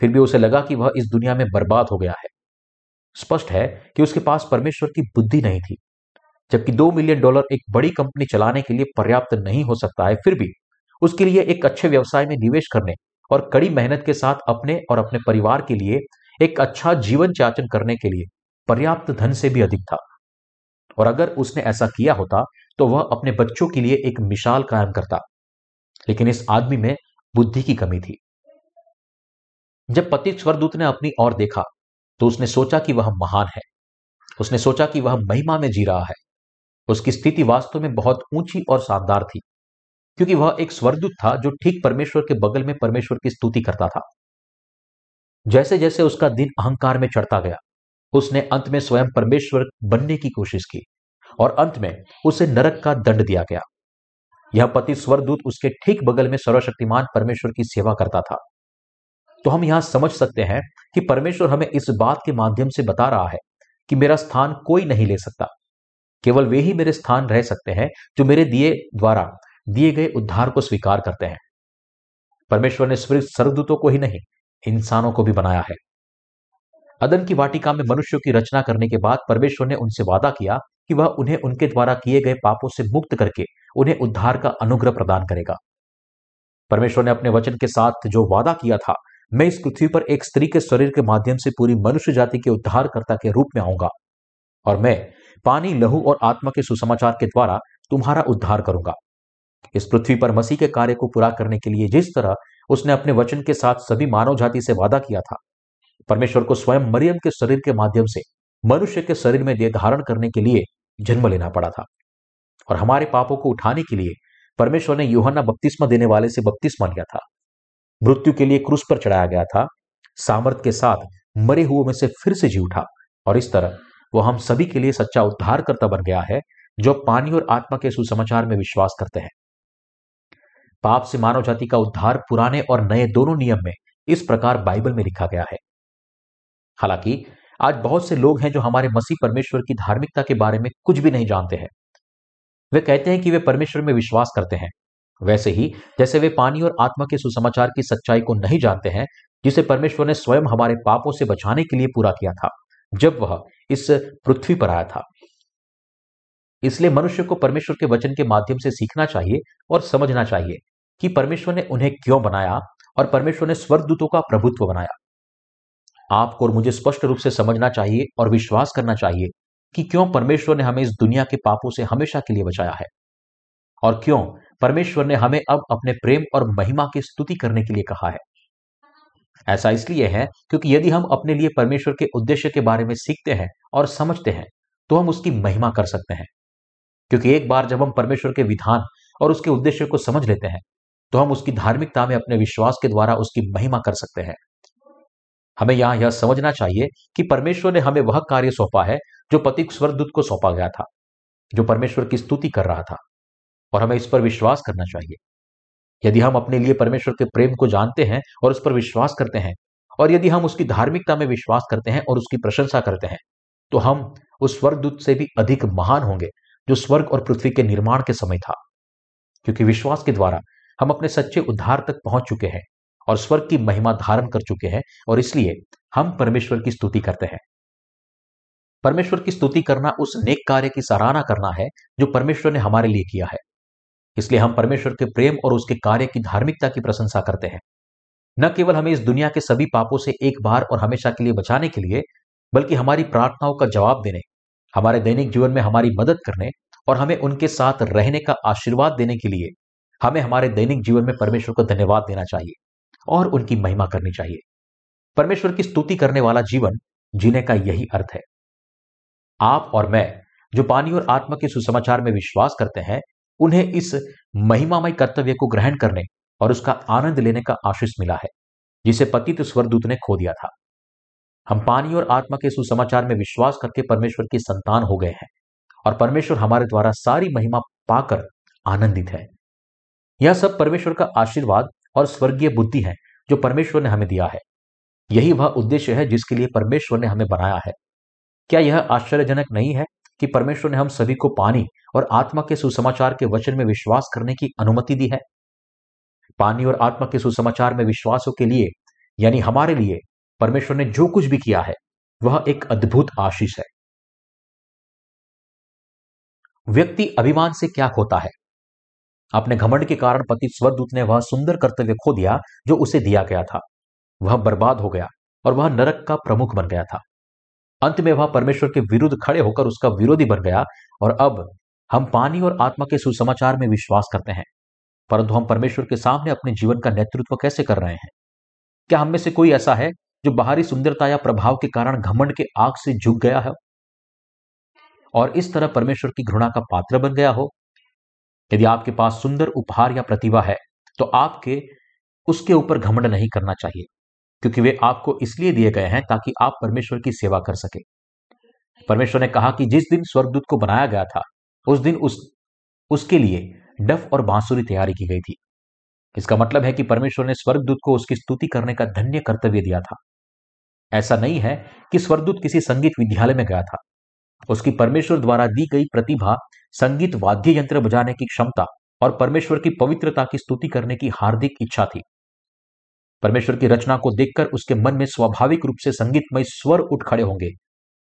फिर भी उसे लगा कि वह इस दुनिया में बर्बाद हो गया है। स्पष्ट है कि उसके पास परमेश्वर की बुद्धि नहीं थी, जबकि दो मिलियन डॉलर एक बड़ी कंपनी चलाने के लिए पर्याप्त नहीं हो सकता है, फिर भी उसके लिए एक अच्छे व्यवसाय में निवेश करने और कड़ी मेहनत के साथ अपने और अपने परिवार के लिए एक अच्छा जीवन चाचन करने के लिए पर्याप्त धन से भी अधिक था। और अगर उसने ऐसा किया होता तो वह अपने बच्चों के लिए एक मिसाल कायम करता। लेकिन इस आदमी में बुद्धि की कमी थी। जब पति स्वरदूत ने अपनी ओर देखा तो उसने सोचा कि वह महान है। उसने सोचा कि वह महिमा में जी रहा है। उसकी स्थिति वास्तव में बहुत ऊँची और शानदार थी। क्योंकि वह एक स्वर्गदूत था जो ठीक परमेश्वर के बगल में परमेश्वर की स्तुति करता था। जैसे जैसे उसका दिन अहंकार में चढ़ता गया, उसने अंत में स्वयं परमेश्वर बनने की कोशिश की और अंत में उसे नरक का दंड दिया गया। यह पति स्वरदूत उसके ठीक बगल में सर्वशक्तिमान परमेश्वर की सेवा करता था। तो हम यहाँ समझ सकते हैं कि परमेश्वर हमें इस बात के माध्यम से बता रहा है कि मेरा स्थान कोई नहीं ले सकता। केवल वे ही मेरे स्थान रह सकते हैं जो मेरे दिए द्वारा दिए गए उद्धार को स्वीकार करते हैं। परमेश्वर ने सिर्फ़ सर्वदूतों को ही नहीं, इंसानों को भी बनाया है। अदन की वाटिका में मनुष्यों की रचना करने के बाद परमेश्वर ने उनसे वादा किया कि वह उन्हें उनके द्वारा किए गए पापों से मुक्त करके उन्हें उद्धार का अनुग्रह प्रदान करेगा। परमेश्वर ने अपने वचन के साथ जो वादा किया था, मैं इस पृथ्वी पर एक स्त्री के शरीर के माध्यम से पूरी मनुष्य जाति के उद्धारकर्ता के रूप में आऊँगा और मैं पानी, लहू और आत्मा के सुसमाचार के द्वारा तुम्हारा उद्धार करूँगा। इस पृथ्वी पर मसीह के कार्य को पूरा करने के लिए जिस तरह उसने अपने वचन के साथ सभी मानव जाति से वादा किया था, परमेश्वर को स्वयं मरियम के शरीर के माध्यम से, मनुष्य के शरीर में देह धारण करने के लिए जन्म लेना पड़ा था। और हमारे पापों को उठाने के लिए परमेश्वर ने यूहन्ना बपतिस्मा देने वाले से बपतिस्मा लिया था। मृत्यु के लिए क्रूस पर चढ़ाया गया था। सामर्थ के साथ मरे हुए में से फिर से जी उठा। और इस तरह वो हम सभी के लिए सच्चा उद्धारकर्ता बन गया है, जो पानी और आत्मा के सुसमाचार में विश्वास करते हैं। पाप से मानव जाति का उद्धार पुराने और नए दोनों नियम में इस प्रकार बाइबल में लिखा गया है। हालाँकि, आज बहुत से लोग हैं जो हमारे मसीह परमेश्वर की धार्मिकता के बारे में कुछ भी नहीं जानते हैं। वे कहते हैं कि वे परमेश्वर में विश्वास करते हैं। वैसे ही, जैसे वे पानी और आत्मा के सुसमाचार की सच्चाई को नहीं जानते हैं, जिसे परमेश्वर ने स्वयं हमारे पापों से बचाने के लिए पूरा किया था, जब वह इस पृथ्वी पर आया था। इसलिए मनुष्य को परमेश्वर के वचन के माध्यम से सीखना चाहिए और समझना चाहिए कि परमेश्वर ने उन्हें क्यों बनाया और परमेश्वर ने स्वर्गदूतों का प्रभुत्व बनाया। आपको और मुझे स्पष्ट रूप से समझना चाहिए और विश्वास करना चाहिए कि क्यों परमेश्वर ने हमें इस दुनिया के पापों से हमेशा के लिए बचाया है और क्यों परमेश्वर ने हमें अब अपने प्रेम और महिमा की स्तुति करने के लिए कहा है। ऐसा इसलिए है क्योंकि यदि हम अपने लिए परमेश्वर के उद्देश्य के बारे में सीखते हैं और समझते हैं तो हम उसकी महिमा कर सकते हैं। क्योंकि एक बार जब हम परमेश्वर के विधान और उसके उद्देश्य को समझ लेते हैं तो हम उसकी धार्मिकता में अपने विश्वास के द्वारा उसकी महिमा कर सकते हैं। हमें यहाँ यह समझना चाहिए कि परमेश्वर ने हमें वह कार्य सौंपा है, जो पति स्वर्गदूत को सौंपा गया था, जो परमेश्वर की स्तुति कर रहा था। और हमें इस पर विश्वास करना चाहिए। यदि हम अपने लिए परमेश्वर के प्रेम को जानते हैं और उस पर विश्वास करते हैं, और यदि हम उसकी धार्मिकता में विश्वास करते हैं और उसकी प्रशंसा करते हैं तो हम उस स्वर्गदूत से भी अधिक महान होंगे, जो स्वर्ग और पृथ्वी के निर्माण के समय था। क्योंकि विश्वास के द्वारा हम अपने सच्चे उद्धार तक पहुँच चुके हैं और स्वर्ग की महिमा धारण कर चुके हैं और इसलिए हम परमेश्वर की स्तुति करते हैं। परमेश्वर की स्तुति करना उस नेक कार्य की सराहना करना है जो परमेश्वर ने हमारे लिए किया है। इसलिए हम परमेश्वर के प्रेम और उसके कार्य की धार्मिकता की प्रशंसा करते हैं। न केवल हमें इस दुनिया के सभी पापों से एक बार और हमेशा के लिए बचाने के लिए, बल्कि हमारी प्रार्थनाओं का जवाब देने, हमारे दैनिक जीवन में हमारी मदद करने और हमें उनके साथ रहने का आशीर्वाद देने के लिए हमें हमारे दैनिक जीवन में परमेश्वर को धन्यवाद देना चाहिए और उनकी महिमा करनी चाहिए। परमेश्वर की स्तुति करने वाला जीवन जीने का यही अर्थ है। आप और मैं, जो पानी और आत्मा के सुसमाचार में विश्वास करते हैं, उन्हें इस महिमामय कर्तव्य को ग्रहण करने और उसका आनंद लेने का आशीष मिला है, जिसे पतित स्वरदूत ने खो दिया था। हम पानी और आत्मा के सुसमाचार में विश्वास करके परमेश्वर की संतान हो गए हैं और परमेश्वर हमारे द्वारा सारी महिमा पाकर आनंदित है। यह सब परमेश्वर का आशीर्वाद और स्वर्गीय बुद्धि है, जो परमेश्वर ने हमें दिया है। यही वह उद्देश्य है जिसके लिए परमेश्वर ने हमें बनाया है। क्या यह आश्चर्यजनक नहीं है कि परमेश्वर ने हम सभी को पानी और आत्मा के सुसमाचार के वचन में विश्वास करने की अनुमति दी है? पानी और आत्मा के सुसमाचार में विश्वासों के लिए, यानी हमारे लिए, परमेश्वर ने जो कुछ भी किया है, वह एक अद्भुत आशीष है। व्यक्ति अभिमान से क्या खोता है? अपने घमंड के कारण पति स्वरदूत ने वह सुंदर कर्तव्य खो दिया जो उसे दिया गया था। वह बर्बाद हो गया और वह नरक का प्रमुख बन गया था। अंत में वह परमेश्वर के विरुद्ध खड़े होकर उसका विरोधी बन गया और अब हम पानी और आत्मा के सुसमाचार में विश्वास करते हैं। परंतु हम परमेश्वर के सामने अपने जीवन का नेतृत्व कैसे कर रहे हैं? क्या हम में से कोई ऐसा है जो बाहरी सुंदरता या प्रभाव के कारण घमंड के आग से झुक गया है? और इस तरह परमेश्वर की घृणा का पात्र बन गया हो? यदि आपके पास सुंदर उपहार या प्रतिभा है तो आपके उसके ऊपर घमंड नहीं करना चाहिए, क्योंकि वे आपको इसलिए दिए गए हैं ताकि आप परमेश्वर की सेवा कर सके। परमेश्वर ने कहा कि जिस दिन स्वर्गदूत को बनाया गया था, उस दिन उस, उसके लिए डफ और बांसुरी तैयारी की गई थी। इसका मतलब है कि परमेश्वर ने स्वर्गदूत को उसकी स्तुति करने का धन्य कर्तव्य दिया था। ऐसा नहीं है कि स्वर्गदूत किसी संगीत विद्यालय में गया था। उसकी परमेश्वर द्वारा दी गई प्रतिभा संगीत वाद्य यंत्र बजाने की क्षमता और परमेश्वर की पवित्रता की स्तुति करने की हार्दिक इच्छा थी। परमेश्वर की रचना को देखकर उसके मन में स्वाभाविक रूप से संगीतमय स्वर उठ खड़े होंगे,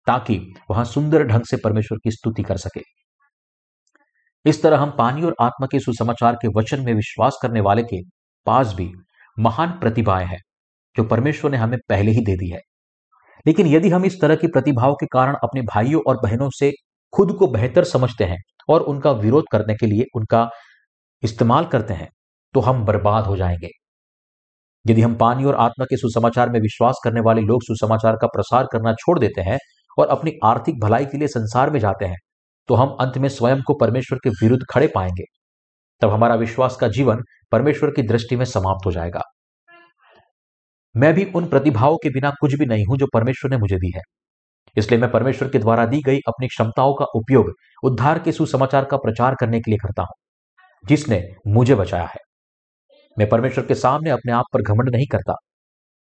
ताकि वहाँ सुंदर ढंग से परमेश्वर की स्तुति कर सके। इस तरह हम पानी और आत्मा के सुसमाचार के वचन में विश्वास करने वाले के पास भी महान प्रतिभाएँ हैं, जो परमेश्वर ने हमें पहले ही दे दी है। लेकिन यदि हम इस तरह की प्रतिभाओं के कारण अपने भाइयों और बहनों से खुद को बेहतर समझते हैं और उनका विरोध करने के लिए उनका इस्तेमाल करते हैं तो हम बर्बाद हो जाएँगे। यदि हम पानी और आत्मा के सुसमाचार में विश्वास करने वाले लोग सुसमाचार का प्रसार करना छोड़ देते हैं और अपनी आर्थिक भलाई के लिए संसार में जाते हैं तो हम अंत में स्वयं को परमेश्वर के विरुद्ध खड़े पाएँगे। तब हमारा विश्वास का जीवन परमेश्वर की दृष्टि में समाप्त हो जाएगा। मैं भी उन प्रतिभाओं के बिना कुछ भी नहीं हूँ जो परमेश्वर ने मुझे दी है। इसलिए मैं परमेश्वर के द्वारा दी गई अपनी क्षमताओं का उपयोग, उद्धार के सुसमाचार का प्रचार करने के लिए करता हूँ, जिसने मुझे बचाया है। मैं परमेश्वर के सामने अपने आप पर घमंड नहीं करता।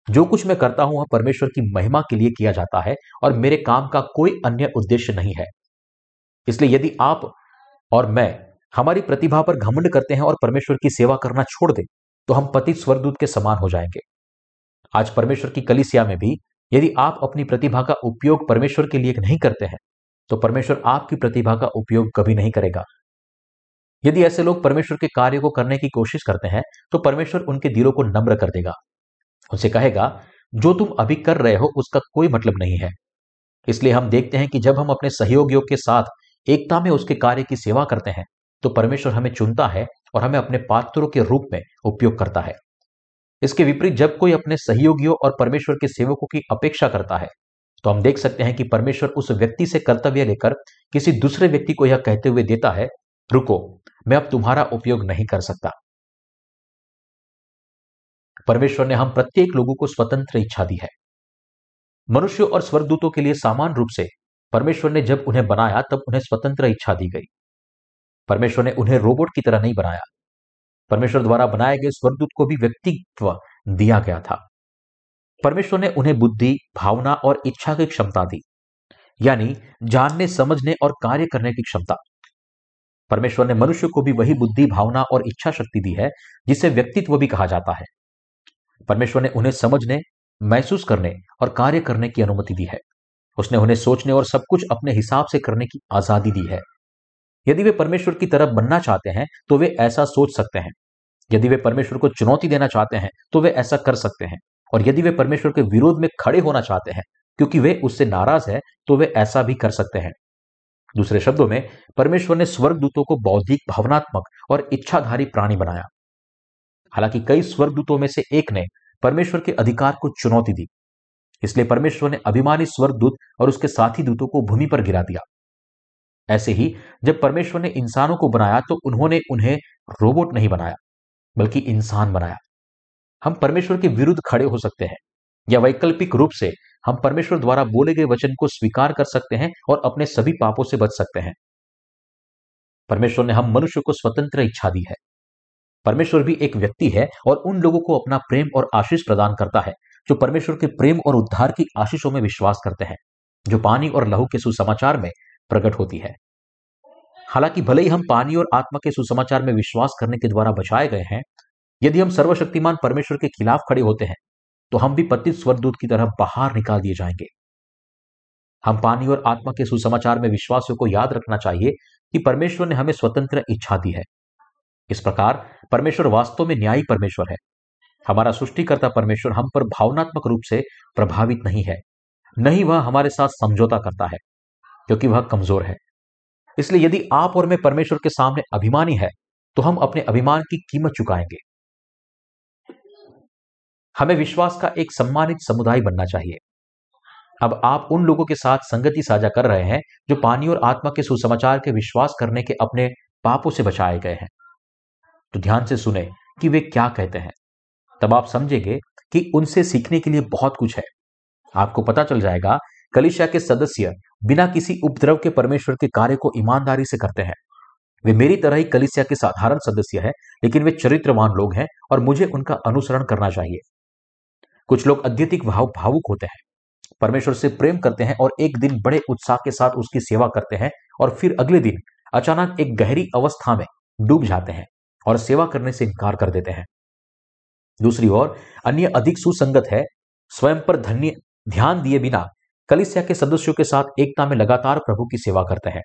जो कुछ मैं करता हूँ, वह परमेश्वर की महिमा के लिए किया जाता है और मेरे काम का कोई अन्य उद्देश्य नहीं है। इसलिए यदि आप और मैं हमारी प्रतिभा पर घमंड करते हैं और परमेश्वर की सेवा करना छोड़ दें तो हम पतित स्वर्गदूत के समान हो जाएँगे। आज परमेश्वर की कलिसिया में भी यदि आप अपनी प्रतिभा का उपयोग परमेश्वर के लिए नहीं करते हैं तो परमेश्वर आपकी प्रतिभा का उपयोग कभी नहीं करेगा। यदि ऐसे लोग परमेश्वर के कार्य को करने की कोशिश करते हैं तो परमेश्वर उनके दिलों को नम्र कर देगा। उनसे कहेगा, जो तुम अभी कर रहे हो, उसका कोई मतलब नहीं है। इसलिए हम देखते हैं कि जब हम अपने सहयोगियों के साथ एकता में उसके कार्य की सेवा करते हैं तो परमेश्वर हमें चुनता है और हमें अपने पात्रों के रूप में उपयोग करता है। इसके विपरीत जब कोई अपने सहयोगियों और परमेश्वर के सेवकों की अपेक्षा करता है तो हम देख सकते हैं कि परमेश्वर उस व्यक्ति से कर्तव्य लेकर किसी दूसरे व्यक्ति को यह कहते हुए देता है, रुको, मैं अब तुम्हारा उपयोग नहीं कर सकता। परमेश्वर ने हम प्रत्येक लोगों को स्वतंत्र इच्छा दी है। मनुष्य और स्वर्गदूतों के लिए समान रूप से परमेश्वर ने जब उन्हें बनाया, तब उन्हें स्वतंत्र इच्छा दी गई। परमेश्वर ने उन्हें रोबोट की तरह नहीं बनाया। परमेश्वर द्वारा बनाए गए स्वर्गदूत को भी व्यक्तित्व दिया गया था। परमेश्वर ने उन्हें बुद्धि, भावना और इच्छा की क्षमता दी, यानी जानने, समझने और कार्य करने की क्षमता। परमेश्वर ने मनुष्य को भी वही बुद्धि, भावना और इच्छा शक्ति दी है, जिसे व्यक्तित्व भी कहा जाता है। परमेश्वर ने उन्हें समझने, महसूस करने और कार्य करने की अनुमति दी है। उसने उन्हें सोचने और सब कुछ अपने हिसाब से करने की आज़ादी दी है। यदि वे परमेश्वर की तरफ़ बनना चाहते हैं तो वे ऐसा सोच सकते हैं। यदि वे परमेश्वर को चुनौती देना चाहते हैं तो वे ऐसा कर सकते हैं। और यदि वे परमेश्वर के विरोध में खड़े होना चाहते हैं, क्योंकि वे उससे नाराज़ है तो वे ऐसा भी कर सकते हैं। दूसरे शब्दों में, परमेश्वर ने स्वर्गदूतों को बौद्धिक, भावनात्मक और इच्छाधारी प्राणी बनाया। हालाँकि कई स्वर्गदूतों में से एक ने परमेश्वर के अधिकार को चुनौती दी। इसलिए परमेश्वर ने अभिमानी स्वर्गदूत और उसके साथी दूतों को भूमि पर गिरा दिया। ऐसे ही जब परमेश्वर ने इंसानों को बनाया तो उन्होंने उन्हें रोबोट नहीं बनाया, बल्कि इंसान बनाया। हम परमेश्वर के विरुद्ध खड़े हो सकते हैं, या वैकल्पिक रूप से हम परमेश्वर द्वारा बोले गए वचन को स्वीकार कर सकते हैं और अपने सभी पापों से बच सकते हैं। परमेश्वर ने हम मनुष्य को स्वतंत्र इच्छा दी है। परमेश्वर भी एक व्यक्ति है और उन लोगों को अपना प्रेम और आशीष प्रदान करता है, जो परमेश्वर के प्रेम और उद्धार की आशीषों में विश्वास करते हैं, जो पानी और लहू के सुसमाचार में प्रकट होती है। हालाँकि भले ही हम पानी और आत्मा के सुसमाचार में विश्वास करने के द्वारा बचाए गए हैं, यदि हम सर्वशक्तिमान परमेश्वर के खिलाफ खड़े होते हैं तो हम भी पतित स्वरदूत की तरह बाहर निकाल दिए जाएँगे। हम पानी और आत्मा के सुसमाचार में विश्वासियों को याद रखना चाहिए कि परमेश्वर ने हमें स्वतंत्र इच्छा दी है। इस प्रकार परमेश्वर वास्तव में न्यायी परमेश्वर है। हमारा सृष्टिकर्ता परमेश्वर हम पर भावनात्मक रूप से प्रभावित नहीं है, नहीं वह हमारे साथ समझौता करता है। क्योंकि वह कमज़ोर है। इसलिए यदि आप और मैं परमेश्वर के सामने अभिमानी है तो हम अपने अभिमान की कीमत चुकाएँगे। हमें विश्वास का एक सम्मानित समुदाय बनना चाहिए। अब आप उन लोगों के साथ संगति साझा कर रहे हैं, जो पानी और आत्मा के सुसमाचार के विश्वास करने के अपने पापों से बचाए गए हैं। तो ध्यान से सुने कि वे क्या कहते हैं। तब आप समझेंगे कि उनसे सीखने के लिए बहुत कुछ है। आपको पता चल जाएगा कलिशा के सदस्य बिना किसी उपद्रव के परमेश्वर के कार्य को ईमानदारी से करते हैं। वे मेरी तरह ही कलिसिया के साधारण सदस्य हैं, लेकिन वे चरित्रवान लोग हैं और मुझे उनका अनुसरण करना चाहिए। कुछ लोग अत्यधिक भाव, भावुक होते हैं। परमेश्वर से प्रेम करते हैं और एक दिन बड़े उत्साह के साथ उसकी सेवा करते हैं और फिर अगले दिन अचानक एक गहरी अवस्था में डूब जाते हैं और सेवा करने से इनकार कर देते हैं। दूसरी ओर, अन्य अधिक सुसंगत है, स्वयं पर धन्य, ध्यान दिए बिना कलिसिया के सदस्यों के साथ एकता में लगातार प्रभु की सेवा करते हैं।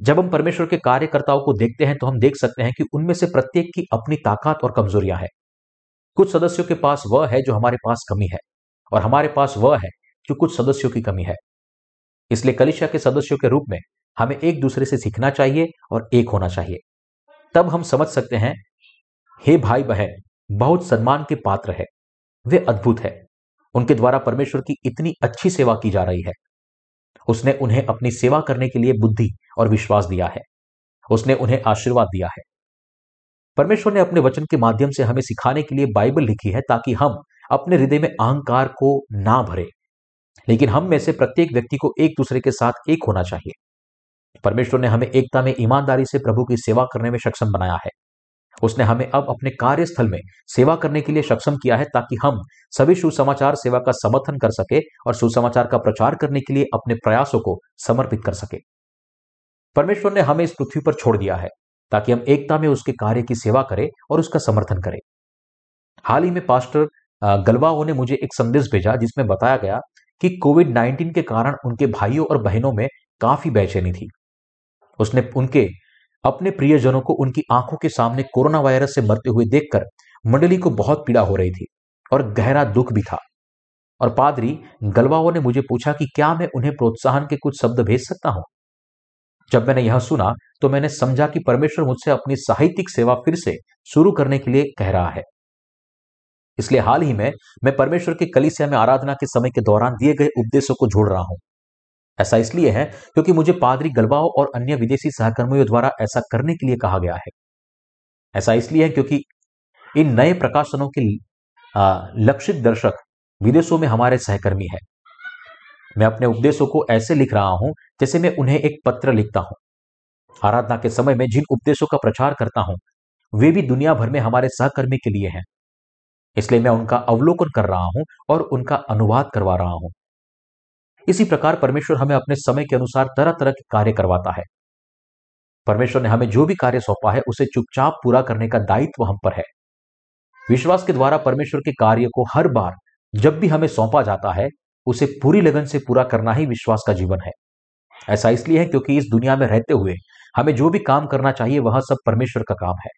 जब हम परमेश्वर के कार्यकर्ताओं को देखते हैं तो हम देख सकते हैं कि उनमें से प्रत्येक की अपनी ताकत और कमजोरियाँ हैं। कुछ सदस्यों के पास वह है जो हमारे पास कमी है, और हमारे पास वह है जो कुछ सदस्यों की कमी है। इसलिए कलिशा के सदस्यों के रूप में हमें एक दूसरे से सीखना चाहिए और एक होना चाहिए। तब हम समझ सकते हैं, हे भाई बहन बहुत सम्मान के पात्र है। वे अद्भुत है। उनके द्वारा परमेश्वर की इतनी अच्छी सेवा की जा रही है। उसने उन्हें अपनी सेवा करने के लिए बुद्धि और विश्वास दिया है। उसने उन्हें आशीर्वाद दिया है। परमेश्वर ने अपने वचन के माध्यम से हमें सिखाने के लिए बाइबल लिखी है ताकि हम अपने हृदय में अहंकार को ना भरे। लेकिन हम में से प्रत्येक व्यक्ति को एक दूसरे के साथ एक होना चाहिए। परमेश्वर ने हमें एकता में ईमानदारी से प्रभु की सेवा करने में सक्षम बनाया है। उसने हमें अब अपने कार्यस्थल में सेवा करने के लिए सक्षम किया है ताकि हम सभी सुसमाचार सेवा का समर्थन कर सके और सुसमाचार का प्रचार करने के लिए अपने प्रयासों को समर्पित कर सके। परमेश्वर ने हमें इस पृथ्वी पर छोड़ दिया है ताकि हम एकता में उसके कार्य की सेवा करें और उसका समर्थन करें। हाल ही में पास्टर गलवाओ ने मुझे एक संदेश भेजा जिसमें बताया गया कि कोविड 19 के कारण उनके भाइयों और बहनों में काफ़ी बेचैनी थी। उसने उनके अपने प्रियजनों को उनकी आँखों के सामने कोरोना वायरस से मरते हुए देखकर मंडली को बहुत पीड़ा हो रही थी और गहरा दुख भी था। और पादरी गलवाओं ने मुझे पूछा कि क्या मैं उन्हें प्रोत्साहन के कुछ शब्द भेज सकता हूँ? जब मैंने यह सुना तो मैंने समझा कि परमेश्वर मुझसे अपनी साहित्यिक सेवा फिर से शुरू करने के लिए कह रहा है। इसलिए हाल ही में मैं परमेश्वर के कलिसिया में आराधना के समय के दौरान दिए गए उपदेशों को जोड़ रहा हूँ। ऐसा इसलिए है क्योंकि मुझे पादरी गलबाओ और अन्य विदेशी सहकर्मियों द्वारा ऐसा करने के लिए कहा गया है। ऐसा इसलिए है क्योंकि इन नए प्रकाशनों के लक्षित दर्शक विदेशों में हमारे सहकर्मी है। मैं अपने उपदेशों को ऐसे लिख रहा हूँ जैसे मैं उन्हें एक पत्र लिखता हूँ। आराधना के समय में जिन उपदेशों का प्रचार करता हूँ, वे भी दुनिया भर में हमारे सहकर्मी के लिए हैं। इसलिए मैं उनका अवलोकन कर रहा हूँ और उनका अनुवाद करवा रहा हूँ। इसी प्रकार परमेश्वर हमें अपने समय के अनुसार तरह तरह के कार्य करवाता है। परमेश्वर ने हमें जो भी कार्य सौंपा है, उसे चुपचाप पूरा करने का दायित्व हम पर है। विश्वास के द्वारा परमेश्वर के कार्य को हर बार जब भी हमें सौंपा जाता है, उसे पूरी लगन से पूरा करना ही विश्वास का जीवन है। ऐसा इसलिए है क्योंकि इस दुनिया में रहते हुए हमें जो भी काम करना चाहिए, वह सब परमेश्वर का काम है।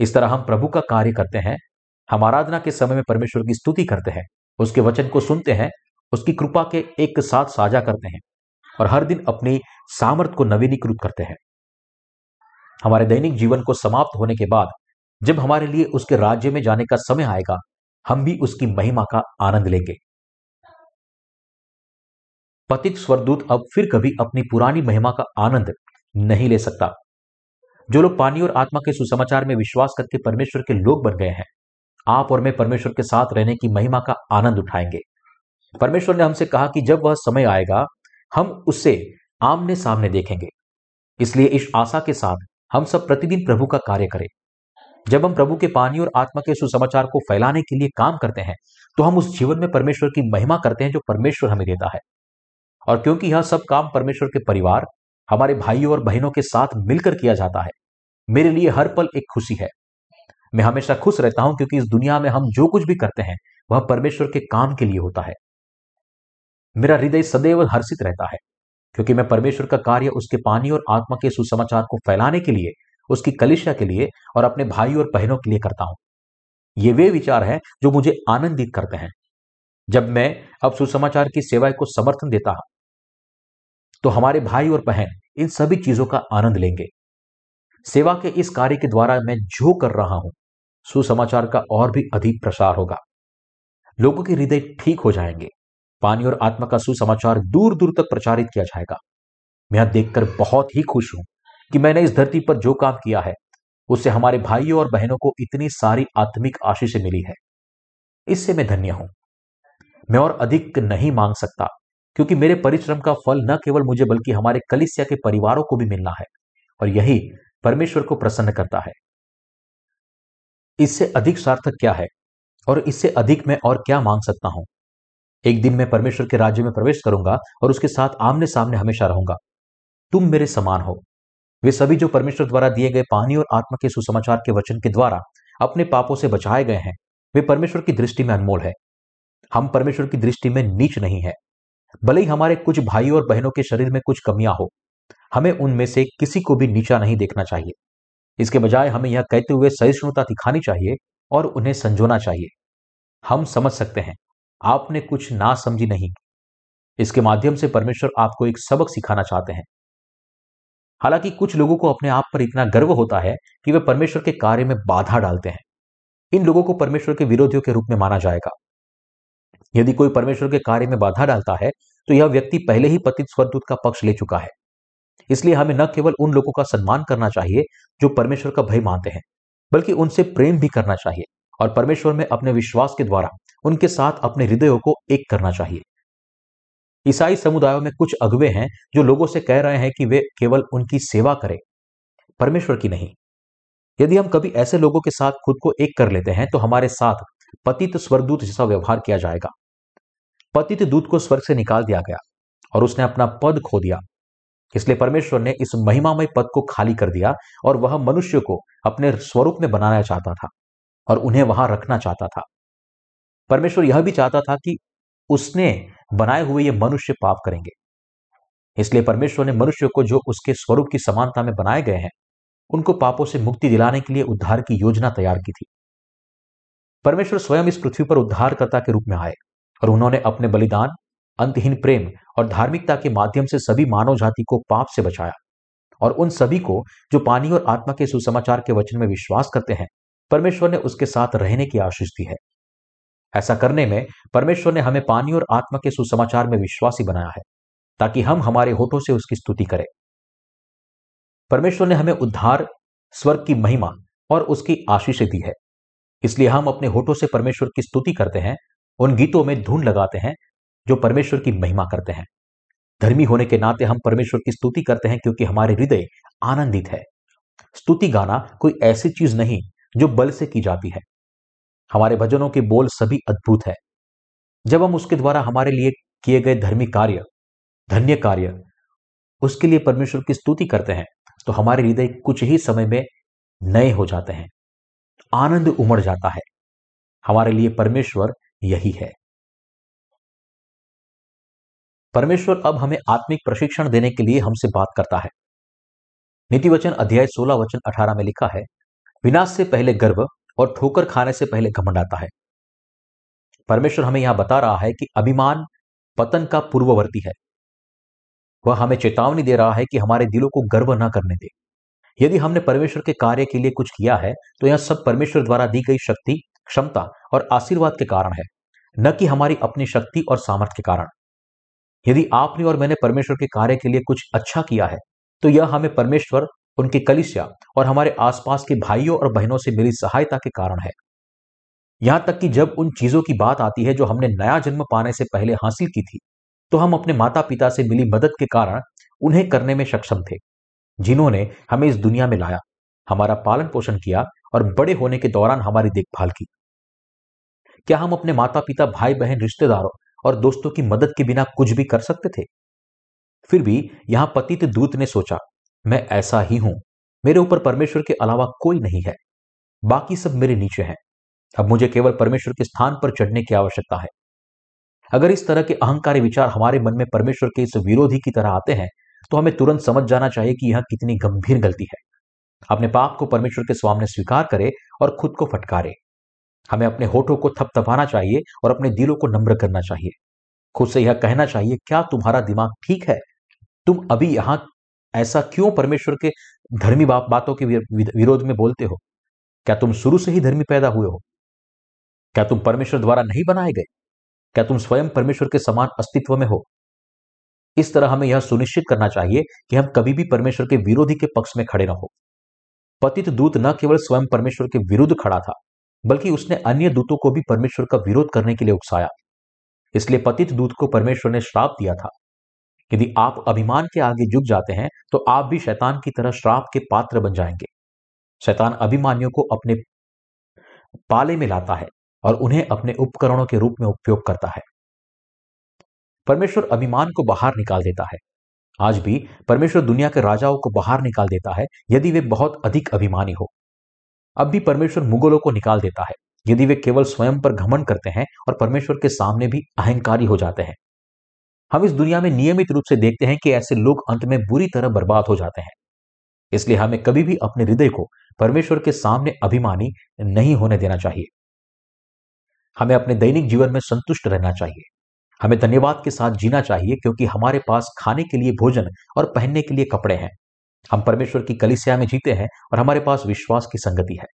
इस तरह हम प्रभु का कार्य करते हैं, हम आराधना के समय में परमेश्वर की स्तुति करते हैं, उसके वचन को सुनते हैं उसकी कृपा के एक साथ साझा करते हैं और हर दिन अपनी सामर्थ को नवीनीकृत करते हैं। हमारे दैनिक जीवन को समाप्त होने के बाद, जब हमारे लिए उसके राज्य में जाने का समय आएगा, हम भी उसकी महिमा का आनंद लेंगे। पतित स्वरदूत अब फिर कभी अपनी पुरानी महिमा का आनंद नहीं ले सकता। जो लोग पानी और आत्मा के सुसमाचार में विश्वास करके परमेश्वर के लोग बन गए हैं, आप और मैं परमेश्वर के साथ रहने की महिमा का आनंद उठाएँगे। परमेश्वर ने हमसे कहा कि जब वह समय आएगा, हम उससे आमने सामने देखेंगे। इसलिए इस आशा के साथ हम सब प्रतिदिन प्रभु का कार्य करें। जब हम प्रभु के पानी और आत्मा के सुसमाचार को फैलाने के लिए काम करते हैं तो हम उस जीवन में परमेश्वर की महिमा करते हैं जो परमेश्वर हमें देता है। और क्योंकि यह सब काम परमेश्वर के परिवार, हमारे भाइयों और बहनों के साथ मिलकर किया जाता है, मेरे लिए हर पल एक खुशी है। मैं हमेशा खुश रहता हूँ क्योंकि इस दुनिया में हम जो कुछ भी करते हैं, वह परमेश्वर के काम के लिए होता है। मेरा हृदय सदैव हर्षित रहता है, क्योंकि मैं परमेश्वर का कार्य उसके पानी और आत्मा के सुसमाचार को फैलाने के लिए, उसकी कलिशा के लिए और अपने भाई और बहनों के लिए करता हूँ। ये वे विचार हैं जो मुझे आनंदित करते हैं। जब मैं अब सुसमाचार की सेवा को समर्थन देता हूँ तो हमारे भाई और बहन इन सभी चीज़ों का आनंद लेंगे। सेवा के इस कार्य के द्वारा मैं जो कर रहा हूँ, सुसमाचार का और भी अधिक प्रसार होगा। लोगों के हृदय ठीक हो जाएँगे। पानी और आत्मा का सुसमाचार दूर दूर तक प्रचारित किया जाएगा। मैं यह देखकर बहुत ही खुश हूँ कि मैंने इस धरती पर जो काम किया है, उससे हमारे भाइयों और बहनों को इतनी सारी आत्मिक आशीष मिली है। इससे मैं धन्य हूँ। मैं और अधिक नहीं मांग सकता, क्योंकि मेरे परिश्रम का फल न केवल मुझे बल्कि हमारे कलिसिया के परिवारों को भी मिलना है और यही परमेश्वर को प्रसन्न करता है। इससे अधिक सार्थक क्या है और इससे अधिक मैं और क्या मांग सकता हूँ? एक दिन मैं परमेश्वर के राज्य में प्रवेश करूँगा और उसके साथ आमने सामने हमेशा रहूँगा। तुम मेरे समान हो। वे सभी जो परमेश्वर द्वारा दिए गए पानी और आत्मा के सुसमाचार के वचन के द्वारा अपने पापों से बचाए गए हैं, वे परमेश्वर की दृष्टि में अनमोल है। हम परमेश्वर की दृष्टि में नीच नहीं है। भले ही हमारे कुछ भाई और बहनों के शरीर में कुछ कमियाँ हो, हमें उनमें से किसी को भी नीचा नहीं देखना चाहिए। इसके बजाय हमें यह कहते हुए सहिष्णुता दिखानी चाहिए और उन्हें संजोना चाहिए। हम समझ सकते हैं। आपने कुछ ना समझी नहीं। इसके माध्यम से परमेश्वर आपको एक सबक सिखाना चाहते हैं। हालाँकि कुछ लोगों को अपने आप पर इतना गर्व होता है कि वे परमेश्वर के कार्य में बाधा डालते हैं। इन लोगों को परमेश्वर के विरोधियों के रूप में माना जाएगा। यदि कोई परमेश्वर के कार्य में बाधा डालता है तो यह व्यक्ति पहले ही पतित स्वरदूत का पक्ष ले चुका है। इसलिए हमें न केवल उन लोगों का सम्मान करना चाहिए जो परमेश्वर का भय मानते हैं, बल्कि उनसे प्रेम भी करना चाहिए और परमेश्वर में अपने विश्वास के द्वारा उनके साथ अपने हृदयों को एक करना चाहिए। ईसाई समुदायों में कुछ अगवे हैं जो लोगों से कह रहे हैं कि वे केवल उनकी सेवा करें, परमेश्वर की नहीं। यदि हम कभी ऐसे लोगों के साथ खुद को एक कर लेते हैं तो हमारे साथ पतित स्वर्गदूत जैसा व्यवहार किया जाएगा। पतित दूत को स्वर्ग से निकाल दिया गया और उसने अपना पद खो दिया। इसलिए परमेश्वर ने इस महिमामय पद को खाली कर दिया और वह मनुष्य को अपने स्वरूप में बनाना चाहता था और उन्हें वहाँ रखना चाहता था। परमेश्वर यह भी चाहता था कि उसने बनाए हुए ये मनुष्य पाप करेंगे। इसलिए परमेश्वर ने मनुष्य को जो उसके स्वरूप की समानता में बनाए गए हैं, उनको पापों से मुक्ति दिलाने के लिए उद्धार की योजना तैयार की थी। परमेश्वर स्वयं इस पृथ्वी पर उद्धारकर्ता के रूप में आए और उन्होंने अपने बलिदान, अंतहीन प्रेम और धार्मिकता के माध्यम से सभी मानव जाति को पाप से बचाया और उन सभी को जो पानी और आत्मा के सुसमाचार के वचन में विश्वास करते हैं, परमेश्वर ने उसके साथ रहने की आशीष दी है। ऐसा करने में परमेश्वर ने हमें पानी और आत्मा के सुसमाचार में विश्वासी बनाया है, ताकि हम हमारे होठों से उसकी स्तुति करें। परमेश्वर ने हमें उद्धार, स्वर्ग की महिमा और उसकी आशीष दी है। इसलिए हम अपने होठों से परमेश्वर की स्तुति करते हैं, उन गीतों में धुन लगाते हैं, जो परमेश्वर की महिमा करते हैं। धर्मी होने के नाते हम परमेश्वर की स्तुति करते हैं क्योंकि हमारे हृदय आनंदित है। स्तुति गाना कोई ऐसी चीज़ नहीं, जो बल से की जाती है। हमारे भजनों के बोल सभी अद्भुत है। जब हम उसके द्वारा हमारे लिए किए गए धर्मी कार्य, धन्य कार्य, उसके लिए परमेश्वर की स्तुति करते हैं तो हमारे हृदय कुछ ही समय में नए हो जाते हैं। आनंद उमड़ जाता है। हमारे लिए परमेश्वर यही है। परमेश्वर अब हमें आत्मिक प्रशिक्षण देने के लिए हमसे बात करता है। नीति वचन अध्याय 16 वचन 18 में लिखा है, विनाश से पहले गर्व और ठोकर खाने से पहले घमंड आता है। परमेश्वर हमें यहाँ बता रहा है कि अभिमान पतन का पूर्ववर्ती है। वह हमें चेतावनी दे रहा है कि हमारे दिलों को गर्व न करने दे। यदि हमने परमेश्वर के कार्य के लिए कुछ किया है तो यह सब परमेश्वर द्वारा दी गई शक्ति, क्षमता और आशीर्वाद के कारण है, न कि हमारी अपनी शक्ति और सामर्थ्य के कारण। यदि आपने और मैंने परमेश्वर के कार्य के लिए कुछ अच्छा किया है तो यह हमें परमेश्वर उनकी कलिसिया और हमारे आसपास के भाइयों और बहनों से मिली सहायता के कारण है। यहाँ तक कि जब उन चीज़ों की बात आती है जो हमने नया जन्म पाने से पहले हासिल की थी तो हम अपने माता पिता से मिली मदद के कारण उन्हें करने में सक्षम थे, जिन्होंने हमें इस दुनिया में लाया, हमारा पालन पोषण किया और बड़े होने के दौरान हमारी देखभाल की। क्या हम अपने माता पिता भाई बहन रिश्तेदारों और दोस्तों की मदद के बिना कुछ भी कर सकते थे? फिर भी यहाँ पतित दूत ने सोचा मैं ऐसा ही हूँ। मेरे ऊपर परमेश्वर के अलावा कोई नहीं है। बाकी सब मेरे नीचे हैं। अब मुझे केवल परमेश्वर के स्थान पर चढ़ने की आवश्यकता है। अगर इस तरह के अहंकारी विचार हमारे मन में परमेश्वर के इस विरोधी की तरह आते हैं तो हमें तुरंत समझ जाना चाहिए कि यह कितनी गंभीर गलती है। अपने पाप को परमेश्वर के सामने स्वीकार करे और खुद को फटकारे। हमें अपने होठों को थपथपाना चाहिए और अपने दिलों को नम्र करना चाहिए। खुद से यह कहना चाहिए, क्या तुम्हारा दिमाग ठीक है? तुम अभी यहाँ ऐसा क्यों परमेश्वर के धर्मी बातों के विरोध में बोलते हो? क्या तुम शुरू से ही धर्मी पैदा हुए हो? क्या तुम परमेश्वर द्वारा नहीं बनाए गए? क्या तुम स्वयं परमेश्वर के समान अस्तित्व में हो? इस तरह हमें यह सुनिश्चित करना चाहिए कि हम कभी भी परमेश्वर के विरोधी के पक्ष में खड़े न हो। पतित दूत न केवल स्वयं परमेश्वर के विरुद्ध खड़ा था, बल्कि उसने अन्य दूतों को भी परमेश्वर का विरोध करने के लिए उकसाया। इसलिए पतित दूत को परमेश्वर ने श्राप दिया था। यदि आप अभिमान के आगे झुक जाते हैं तो आप भी शैतान की तरह श्राप के पात्र बन जाएँगे। शैतान अभिमानियों को अपने पाले में लाता है और उन्हें अपने उपकरणों के रूप में उपयोग करता है। परमेश्वर अभिमान को बाहर निकाल देता है। आज भी परमेश्वर दुनिया के राजाओं को बाहर निकाल देता है, यदि वे बहुत अधिक अभिमानी हो। अब भी परमेश्वर मुगलों को निकाल देता है, यदि वे केवल स्वयं पर घमंड करते हैं और परमेश्वर के सामने भी अहंकारी हो जाते हैं। हम इस दुनिया में नियमित रूप से देखते हैं कि ऐसे लोग अंत में बुरी तरह बर्बाद हो जाते हैं। इसलिए हमें कभी भी अपने हृदय को परमेश्वर के सामने अभिमानी नहीं होने देना चाहिए। हमें अपने दैनिक जीवन में संतुष्ट रहना चाहिए। हमें धन्यवाद के साथ जीना चाहिए क्योंकि हमारे पास खाने के लिए भोजन और पहनने के लिए कपड़े हैं। हम परमेश्वर की कलिसिया में जीते हैं और हमारे पास विश्वास की संगति है।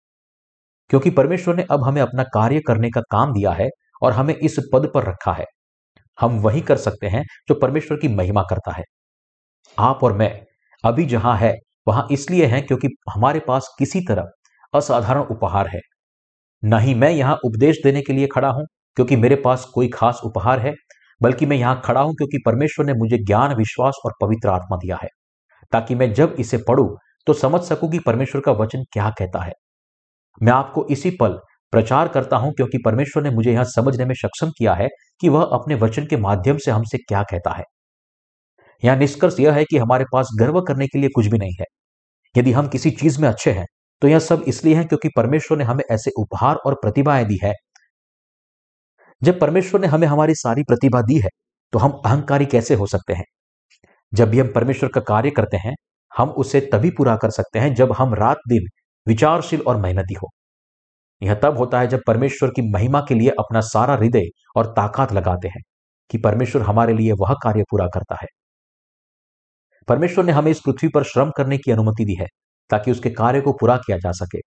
क्योंकि परमेश्वर ने अब हमें अपना कार्य करने का काम दिया है और हमें इस पद पर रखा है। हम वही कर सकते हैं जो परमेश्वर की महिमा करता है। आप और मैं अभी जहाँ है, वहाँ इसलिए है क्योंकि हमारे पास किसी तरह असाधारण उपहार है। न ही मैं यहाँ उपदेश देने के लिए खड़ा हूँ क्योंकि मेरे पास कोई खास उपहार है, बल्कि मैं यहाँ खड़ा हूँ क्योंकि परमेश्वर ने मुझे ज्ञान, विश्वास और पवित्र आत्मा दिया है। ताकि मैं जब इसे पढ़ू तो समझ सकूँ कि परमेश्वर का वचन क्या कहता है। मैं आपको इसी पल प्रचार करता हूँ क्योंकि परमेश्वर ने मुझे यहाँ समझने में सक्षम किया है कि वह अपने वचन के माध्यम से हमसे क्या कहता है। यहाँ निष्कर्ष यह है कि हमारे पास गर्व करने के लिए कुछ भी नहीं है। यदि हम किसी चीज़ में अच्छे हैं तो यह सब इसलिए है क्योंकि परमेश्वर ने हमें ऐसे उपहार और प्रतिभाएँ दी है। जब परमेश्वर ने हमें हमारी सारी प्रतिभा दी है तो हम अहंकारी कैसे हो सकते हैं? जब भी हम परमेश्वर का कार्य करते हैं, हम उसे तभी पूरा कर सकते हैं जब हम रात दिन विचारशील और मेहनती हो। यह तब होता है जब परमेश्वर की महिमा के लिए अपना सारा हृदय और ताकत लगाते हैं कि परमेश्वर हमारे लिए वह कार्य पूरा करता है। परमेश्वर ने हमें इस पृथ्वी पर श्रम करने की अनुमति दी है ताकि उसके कार्य को पूरा किया जा सके।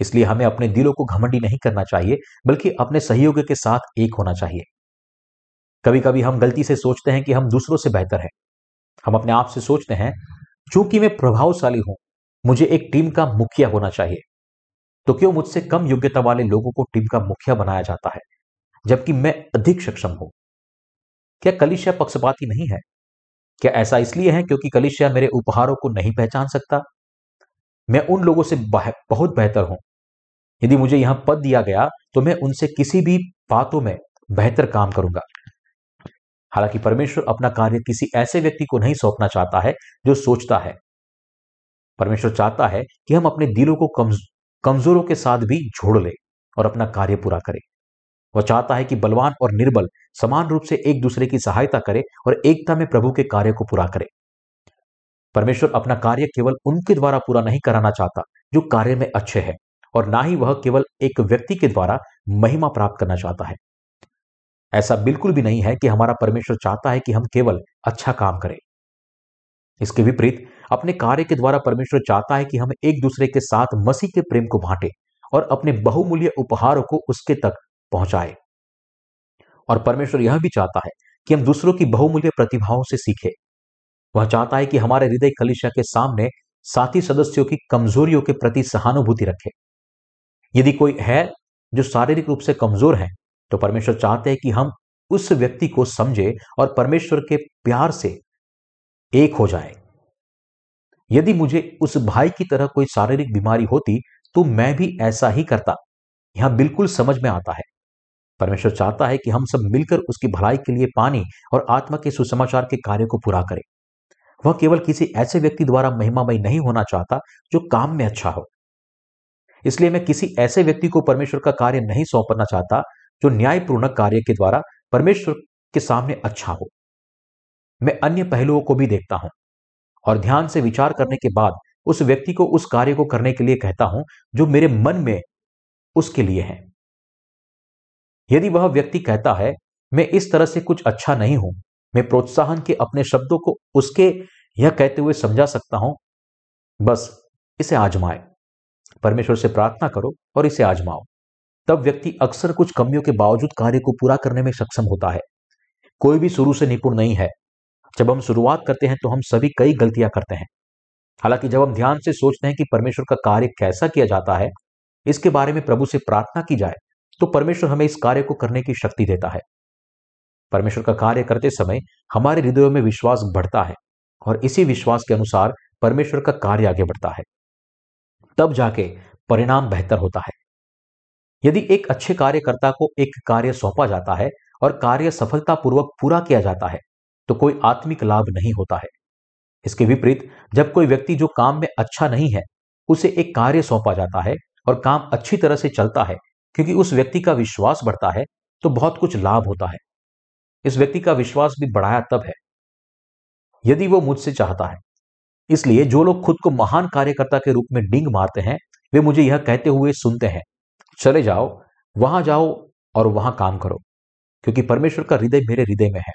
इसलिए हमें अपने दिलों को घमंडी नहीं करना चाहिए, बल्कि अपने सहयोग के साथ एक होना चाहिए। कभी कभी हम गलती से सोचते हैं कि हम दूसरों से बेहतर हैं। हम अपने आप से सोचते हैं, चूँकि मैं प्रभावशाली हूँ, मुझे एक टीम का मुखिया होना चाहिए। तो क्यों मुझसे कम योग्यता वाले लोगों को टीम का मुखिया बनाया जाता है, जबकि मैं अधिक सक्षम हूँ? क्या कलिशिया पक्षपाती नहीं है? क्या ऐसा इसलिए है क्योंकि कलिशिया मेरे उपहारों को नहीं पहचान सकता? मैं उन लोगों से बहुत बेहतर हूँ। यदि मुझे यहाँ पद दिया गया तो मैं उनसे किसी भी बातों में बेहतर काम करूँगा। हालाँकि परमेश्वर अपना कार्य किसी ऐसे व्यक्ति को नहीं सौंपना चाहता है, जो सोचता है। परमेश्वर चाहता है कि हम अपने दिलों को कमजोरों के साथ भी जोड़ ले और अपना कार्य पूरा करे। वह चाहता है कि बलवान और निर्बल समान रूप से एक दूसरे की सहायता करे और एकता में प्रभु के कार्य को पूरा करे। परमेश्वर अपना कार्य केवल उनके द्वारा पूरा नहीं कराना चाहता, जो कार्य में अच्छे हैं, और ना ही वह केवल एक व्यक्ति के द्वारा महिमा प्राप्त करना चाहता है। ऐसा बिल्कुल भी नहीं है कि हमारा परमेश्वर चाहता है कि हम केवल अच्छा काम करें। इसके विपरीत अपने कार्य के द्वारा परमेश्वर चाहता है कि हम एक दूसरे के साथ मसीह के प्रेम को बांटे और अपने बहुमूल्य उपहारों को उसके तक पहुँचाए। और परमेश्वर यह भी चाहता है कि हम दूसरों की बहुमूल्य प्रतिभाओं से सीखे। वह चाहता है कि हमारे हृदय कलिशा के सामने साथी सदस्यों की कमजोरियों के प्रति सहानुभूति रखे। यदि कोई है जो शारीरिक रूप से कमज़ोर है तो परमेश्वर चाहते हैं कि हम उस व्यक्ति को समझे और परमेश्वर के प्यार से एक हो जाए। यदि मुझे उस भाई की तरह कोई शारीरिक बीमारी होती तो मैं भी ऐसा ही करता। यहाँ बिल्कुल समझ में आता है। परमेश्वर चाहता है कि हम सब मिलकर उसकी भलाई के लिए पानी और आत्मा के सुसमाचार के कार्य को पूरा करें। वह केवल किसी ऐसे व्यक्ति द्वारा महिमामय नहीं होना चाहता, जो काम में अच्छा हो। इसलिए मैं किसी ऐसे व्यक्ति को परमेश्वर का कार्य नहीं सौंपना चाहता, जो न्यायपूर्ण कार्य के द्वारा परमेश्वर के सामने अच्छा हो। मैं अन्य पहलुओं को भी देखता हूँ। और ध्यान से विचार करने के बाद उस व्यक्ति को उस कार्य को करने के लिए कहता हूँ जो मेरे मन में उसके लिए है। यदि वह व्यक्ति कहता है मैं इस तरह से कुछ अच्छा नहीं हूँ मैं प्रोत्साहन के अपने शब्दों को उसके यह कहते हुए समझा सकता हूँ बस इसे आजमाए। परमेश्वर से प्रार्थना करो और इसे आजमाओ। तब व्यक्ति अक्सर कुछ कमियों के बावजूद कार्य को पूरा करने में सक्षम होता है। कोई भी शुरू से निपुण नहीं है। जब हम शुरुआत करते हैं तो हम सभी कई गलतियाँ करते हैं। हालाँकि जब हम ध्यान से सोचते हैं कि परमेश्वर का कार्य कैसा किया जाता है, इसके बारे में प्रभु से प्रार्थना की जाए तो परमेश्वर हमें इस कार्य को करने की शक्ति देता है। परमेश्वर का कार्य करते समय हमारे हृदयों में विश्वास बढ़ता है और इसी विश्वास के अनुसार परमेश्वर का कार्य आगे बढ़ता है। तब जाके परिणाम बेहतर होता है। यदि एक अच्छे कार्यकर्ता को एक कार्य सौंपा जाता है और कार्य सफलतापूर्वक पूरा किया जाता है तो कोई आत्मिक लाभ नहीं होता है। इसके विपरीत, जब कोई व्यक्ति जो काम में अच्छा नहीं है, उसे एक कार्य सौंपा जाता है और काम अच्छी तरह से चलता है, क्योंकि उस व्यक्ति का विश्वास बढ़ता है तो बहुत कुछ लाभ होता है। इस व्यक्ति का विश्वास भी बढ़ाया तब है। यदि वो मुझसे चाहता है, इसलिए जो लोग खुद को महान कार्यकर्ता के रूप में डिंग मारते हैं, वे मुझे यह कहते हुए सुनते हैं, चले जाओ, वहाँ जाओ और वहाँ काम करो, क्योंकि परमेश्वर का हृदय मेरे हृदय में है।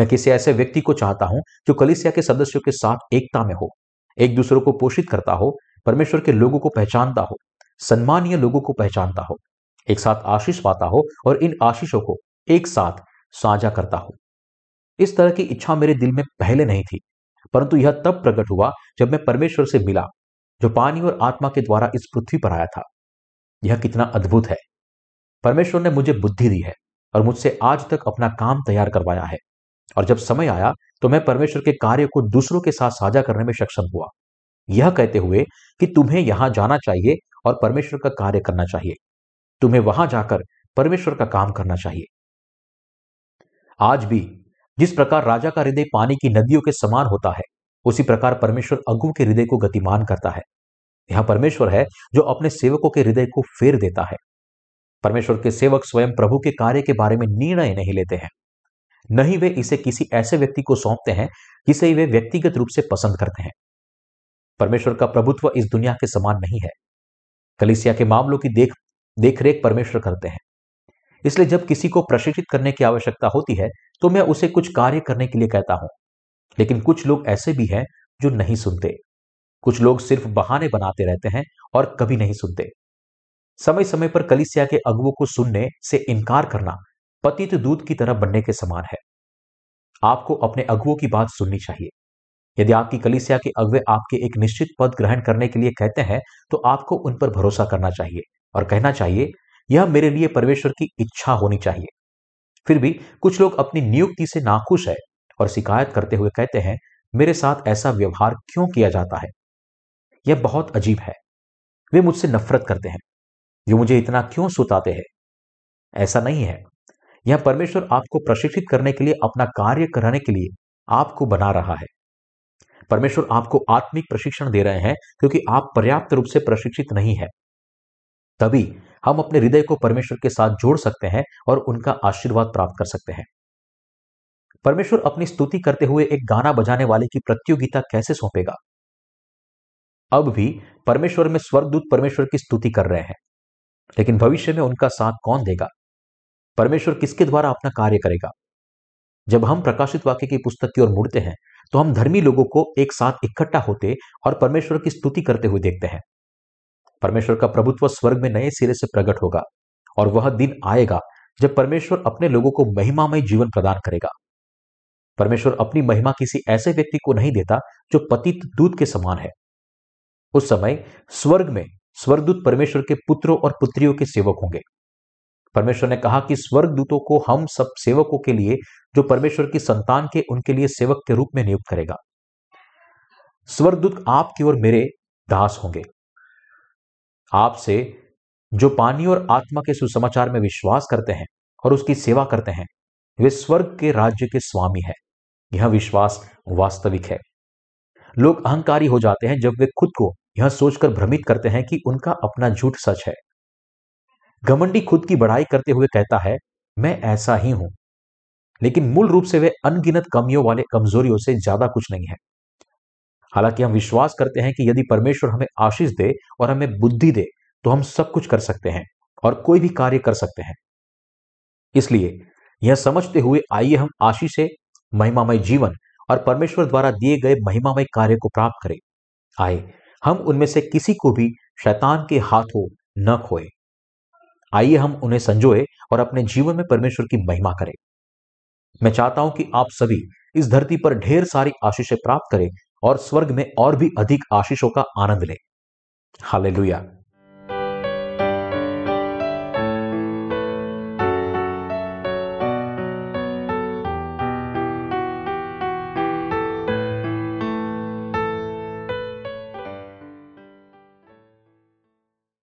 मैं किसी ऐसे व्यक्ति को चाहता हूँ जो कलिसिया के सदस्यों के साथ एकता में हो, एक दूसरे को पोषित करता हो, परमेश्वर के लोगों को पहचानता हो, सम्मानीय लोगों को पहचानता हो, एक साथ आशीष पाता हो और इन आशीषों को एक साथ साझा करता हो। इस तरह की इच्छा मेरे दिल में पहले नहीं थी, परंतु यह तब प्रकट हुआ जब मैं परमेश्वर से मिला, जो पानी और आत्मा के द्वारा इस पृथ्वी पर आया था। यह कितना अद्भुत है! परमेश्वर ने मुझे बुद्धि दी है और मुझसे आज तक अपना काम तैयार करवाया है। और जब समय आया तो मैं परमेश्वर के कार्य को दूसरों के साथ साझा करने में सक्षम हुआ। यह कहते हुए कि तुम्हें यहाँ जाना चाहिए और परमेश्वर का कार्य करना चाहिए। तुम्हें वहाँ जाकर परमेश्वर का काम करना चाहिए। आज भी जिस प्रकार राजा का हृदय पानी की नदियों के समान होता है, उसी प्रकार परमेश्वर अगु के हृदय को गतिमान करता है। यह परमेश्वर है जो अपने सेवकों के हृदय को फेर देता है। परमेश्वर के सेवक स्वयं प्रभु के कार्य के बारे में निर्णय नहीं लेते हैं। नहीं वे इसे किसी ऐसे व्यक्ति को सौंपते हैं जिसे वे व्यक्तिगत रूप से पसंद करते हैं। परमेश्वर का प्रभुत्व इस दुनिया के समान नहीं है। कलिसिया के मामलों की देख, देखरेख परमेश्वर करते हैं। इसलिए जब किसी को प्रशिक्षित करने की आवश्यकता होती है तो मैं उसे कुछ कार्य करने के लिए कहता हूँ। लेकिन कुछ लोग ऐसे भी हैं जो नहीं सुनते। कुछ लोग सिर्फ़ बहाने बनाते रहते हैं और कभी नहीं सुनते। समय समय पर कलिसिया के अगुओं को सुनने से इनकार करना पतित दूध की तरह बनने के समान है। आपको अपने अगुओं की बात सुननी चाहिए। यदि आपकी कलिसिया के अगुए आपके एक निश्चित पद ग्रहण करने के लिए कहते हैं तो आपको उन पर भरोसा करना चाहिए और कहना चाहिए, यह मेरे लिए परमेश्वर की इच्छा होनी चाहिए। फिर भी कुछ लोग अपनी नियुक्ति से नाखुश है और शिकायत करते हुए कहते हैं, मेरे साथ ऐसा व्यवहार क्यों किया जाता है? यह बहुत अजीब है। वे मुझसे नफरत करते हैं। वे मुझे इतना क्यों सुताते हैं? ऐसा नहीं है। यह परमेश्वर आपको प्रशिक्षित करने के लिए, अपना कार्य कराने के लिए आपको बना रहा है। परमेश्वर आपको आत्मिक प्रशिक्षण दे रहे हैं क्योंकि आप पर्याप्त रूप से प्रशिक्षित नहीं है। तभी हम अपने हृदय को परमेश्वर के साथ जोड़ सकते हैं और उनका आशीर्वाद प्राप्त कर सकते हैं। परमेश्वर अपनी स्तुति करते हुए एक गाना बजाने वाले की प्रतियोगिता कैसे सौंपेगा? अब भी परमेश्वर में स्वर्गदूत परमेश्वर की स्तुति कर रहे हैं, लेकिन भविष्य में उनका साथ कौन देगा? परमेश्वर किसके द्वारा अपना कार्य करेगा? जब हम प्रकाशित वाक्य की पुस्तक की ओर मुड़ते हैं तो हम धर्मी लोगों को एक साथ इकट्ठा होते और परमेश्वर की स्तुति करते हुए देखते हैं। परमेश्वर का प्रभुत्व स्वर्ग में नए सिरे से प्रकट होगा और वह दिन आएगा जब परमेश्वर अपने लोगों को महिमामय जीवन प्रदान करेगा। परमेश्वर अपनी महिमा किसी ऐसे व्यक्ति को नहीं देता जो पतित दूत के समान है। उस समय स्वर्ग में स्वर्गदूत परमेश्वर के पुत्रों और पुत्रियों के सेवक होंगे। परमेश्वर ने कहा कि स्वर्ग दूतों को हम सब सेवकों के लिए, जो परमेश्वर की संतान के, उनके लिए सेवक के रूप में नियुक्त करेगा। स्वर्गदूत आपकी और मेरे दास होंगे। आपसे जो पानी और आत्मा के सुसमाचार में विश्वास करते हैं और उसकी सेवा करते हैं, वे स्वर्ग के राज्य के स्वामी है। यह विश्वास वास्तविक है। लोग अहंकारी हो जाते हैं जब वे खुद को यह सोचकर भ्रमित करते हैं कि उनका अपना झूठ सच है। घमंडी खुद की बढ़ाई करते हुए कहता है, मैं ऐसा ही हूँ। लेकिन मूल रूप से वे अनगिनत कमियों वाले कमजोरियों से ज़्यादा कुछ नहीं है। हालाँकि हम विश्वास करते हैं कि यदि परमेश्वर हमें आशीष दे और हमें बुद्धि दे तो हम सब कुछ कर सकते हैं और कोई भी कार्य कर सकते हैं। इसलिए यह समझते हुए आइए हम आशीष से महिमामय जीवन और परमेश्वर द्वारा दिए गए महिमामय कार्य को प्राप्त करें। आए, हम उनमें से किसी को भी शैतान के हाथों न खोए। आइए हम उन्हें संजोए और अपने जीवन में परमेश्वर की महिमा करें। मैं चाहता हूँ कि आप सभी इस धरती पर ढेर सारी आशीषें प्राप्त करें और स्वर्ग में और भी अधिक आशीषों का आनंद लें। हालेलुया।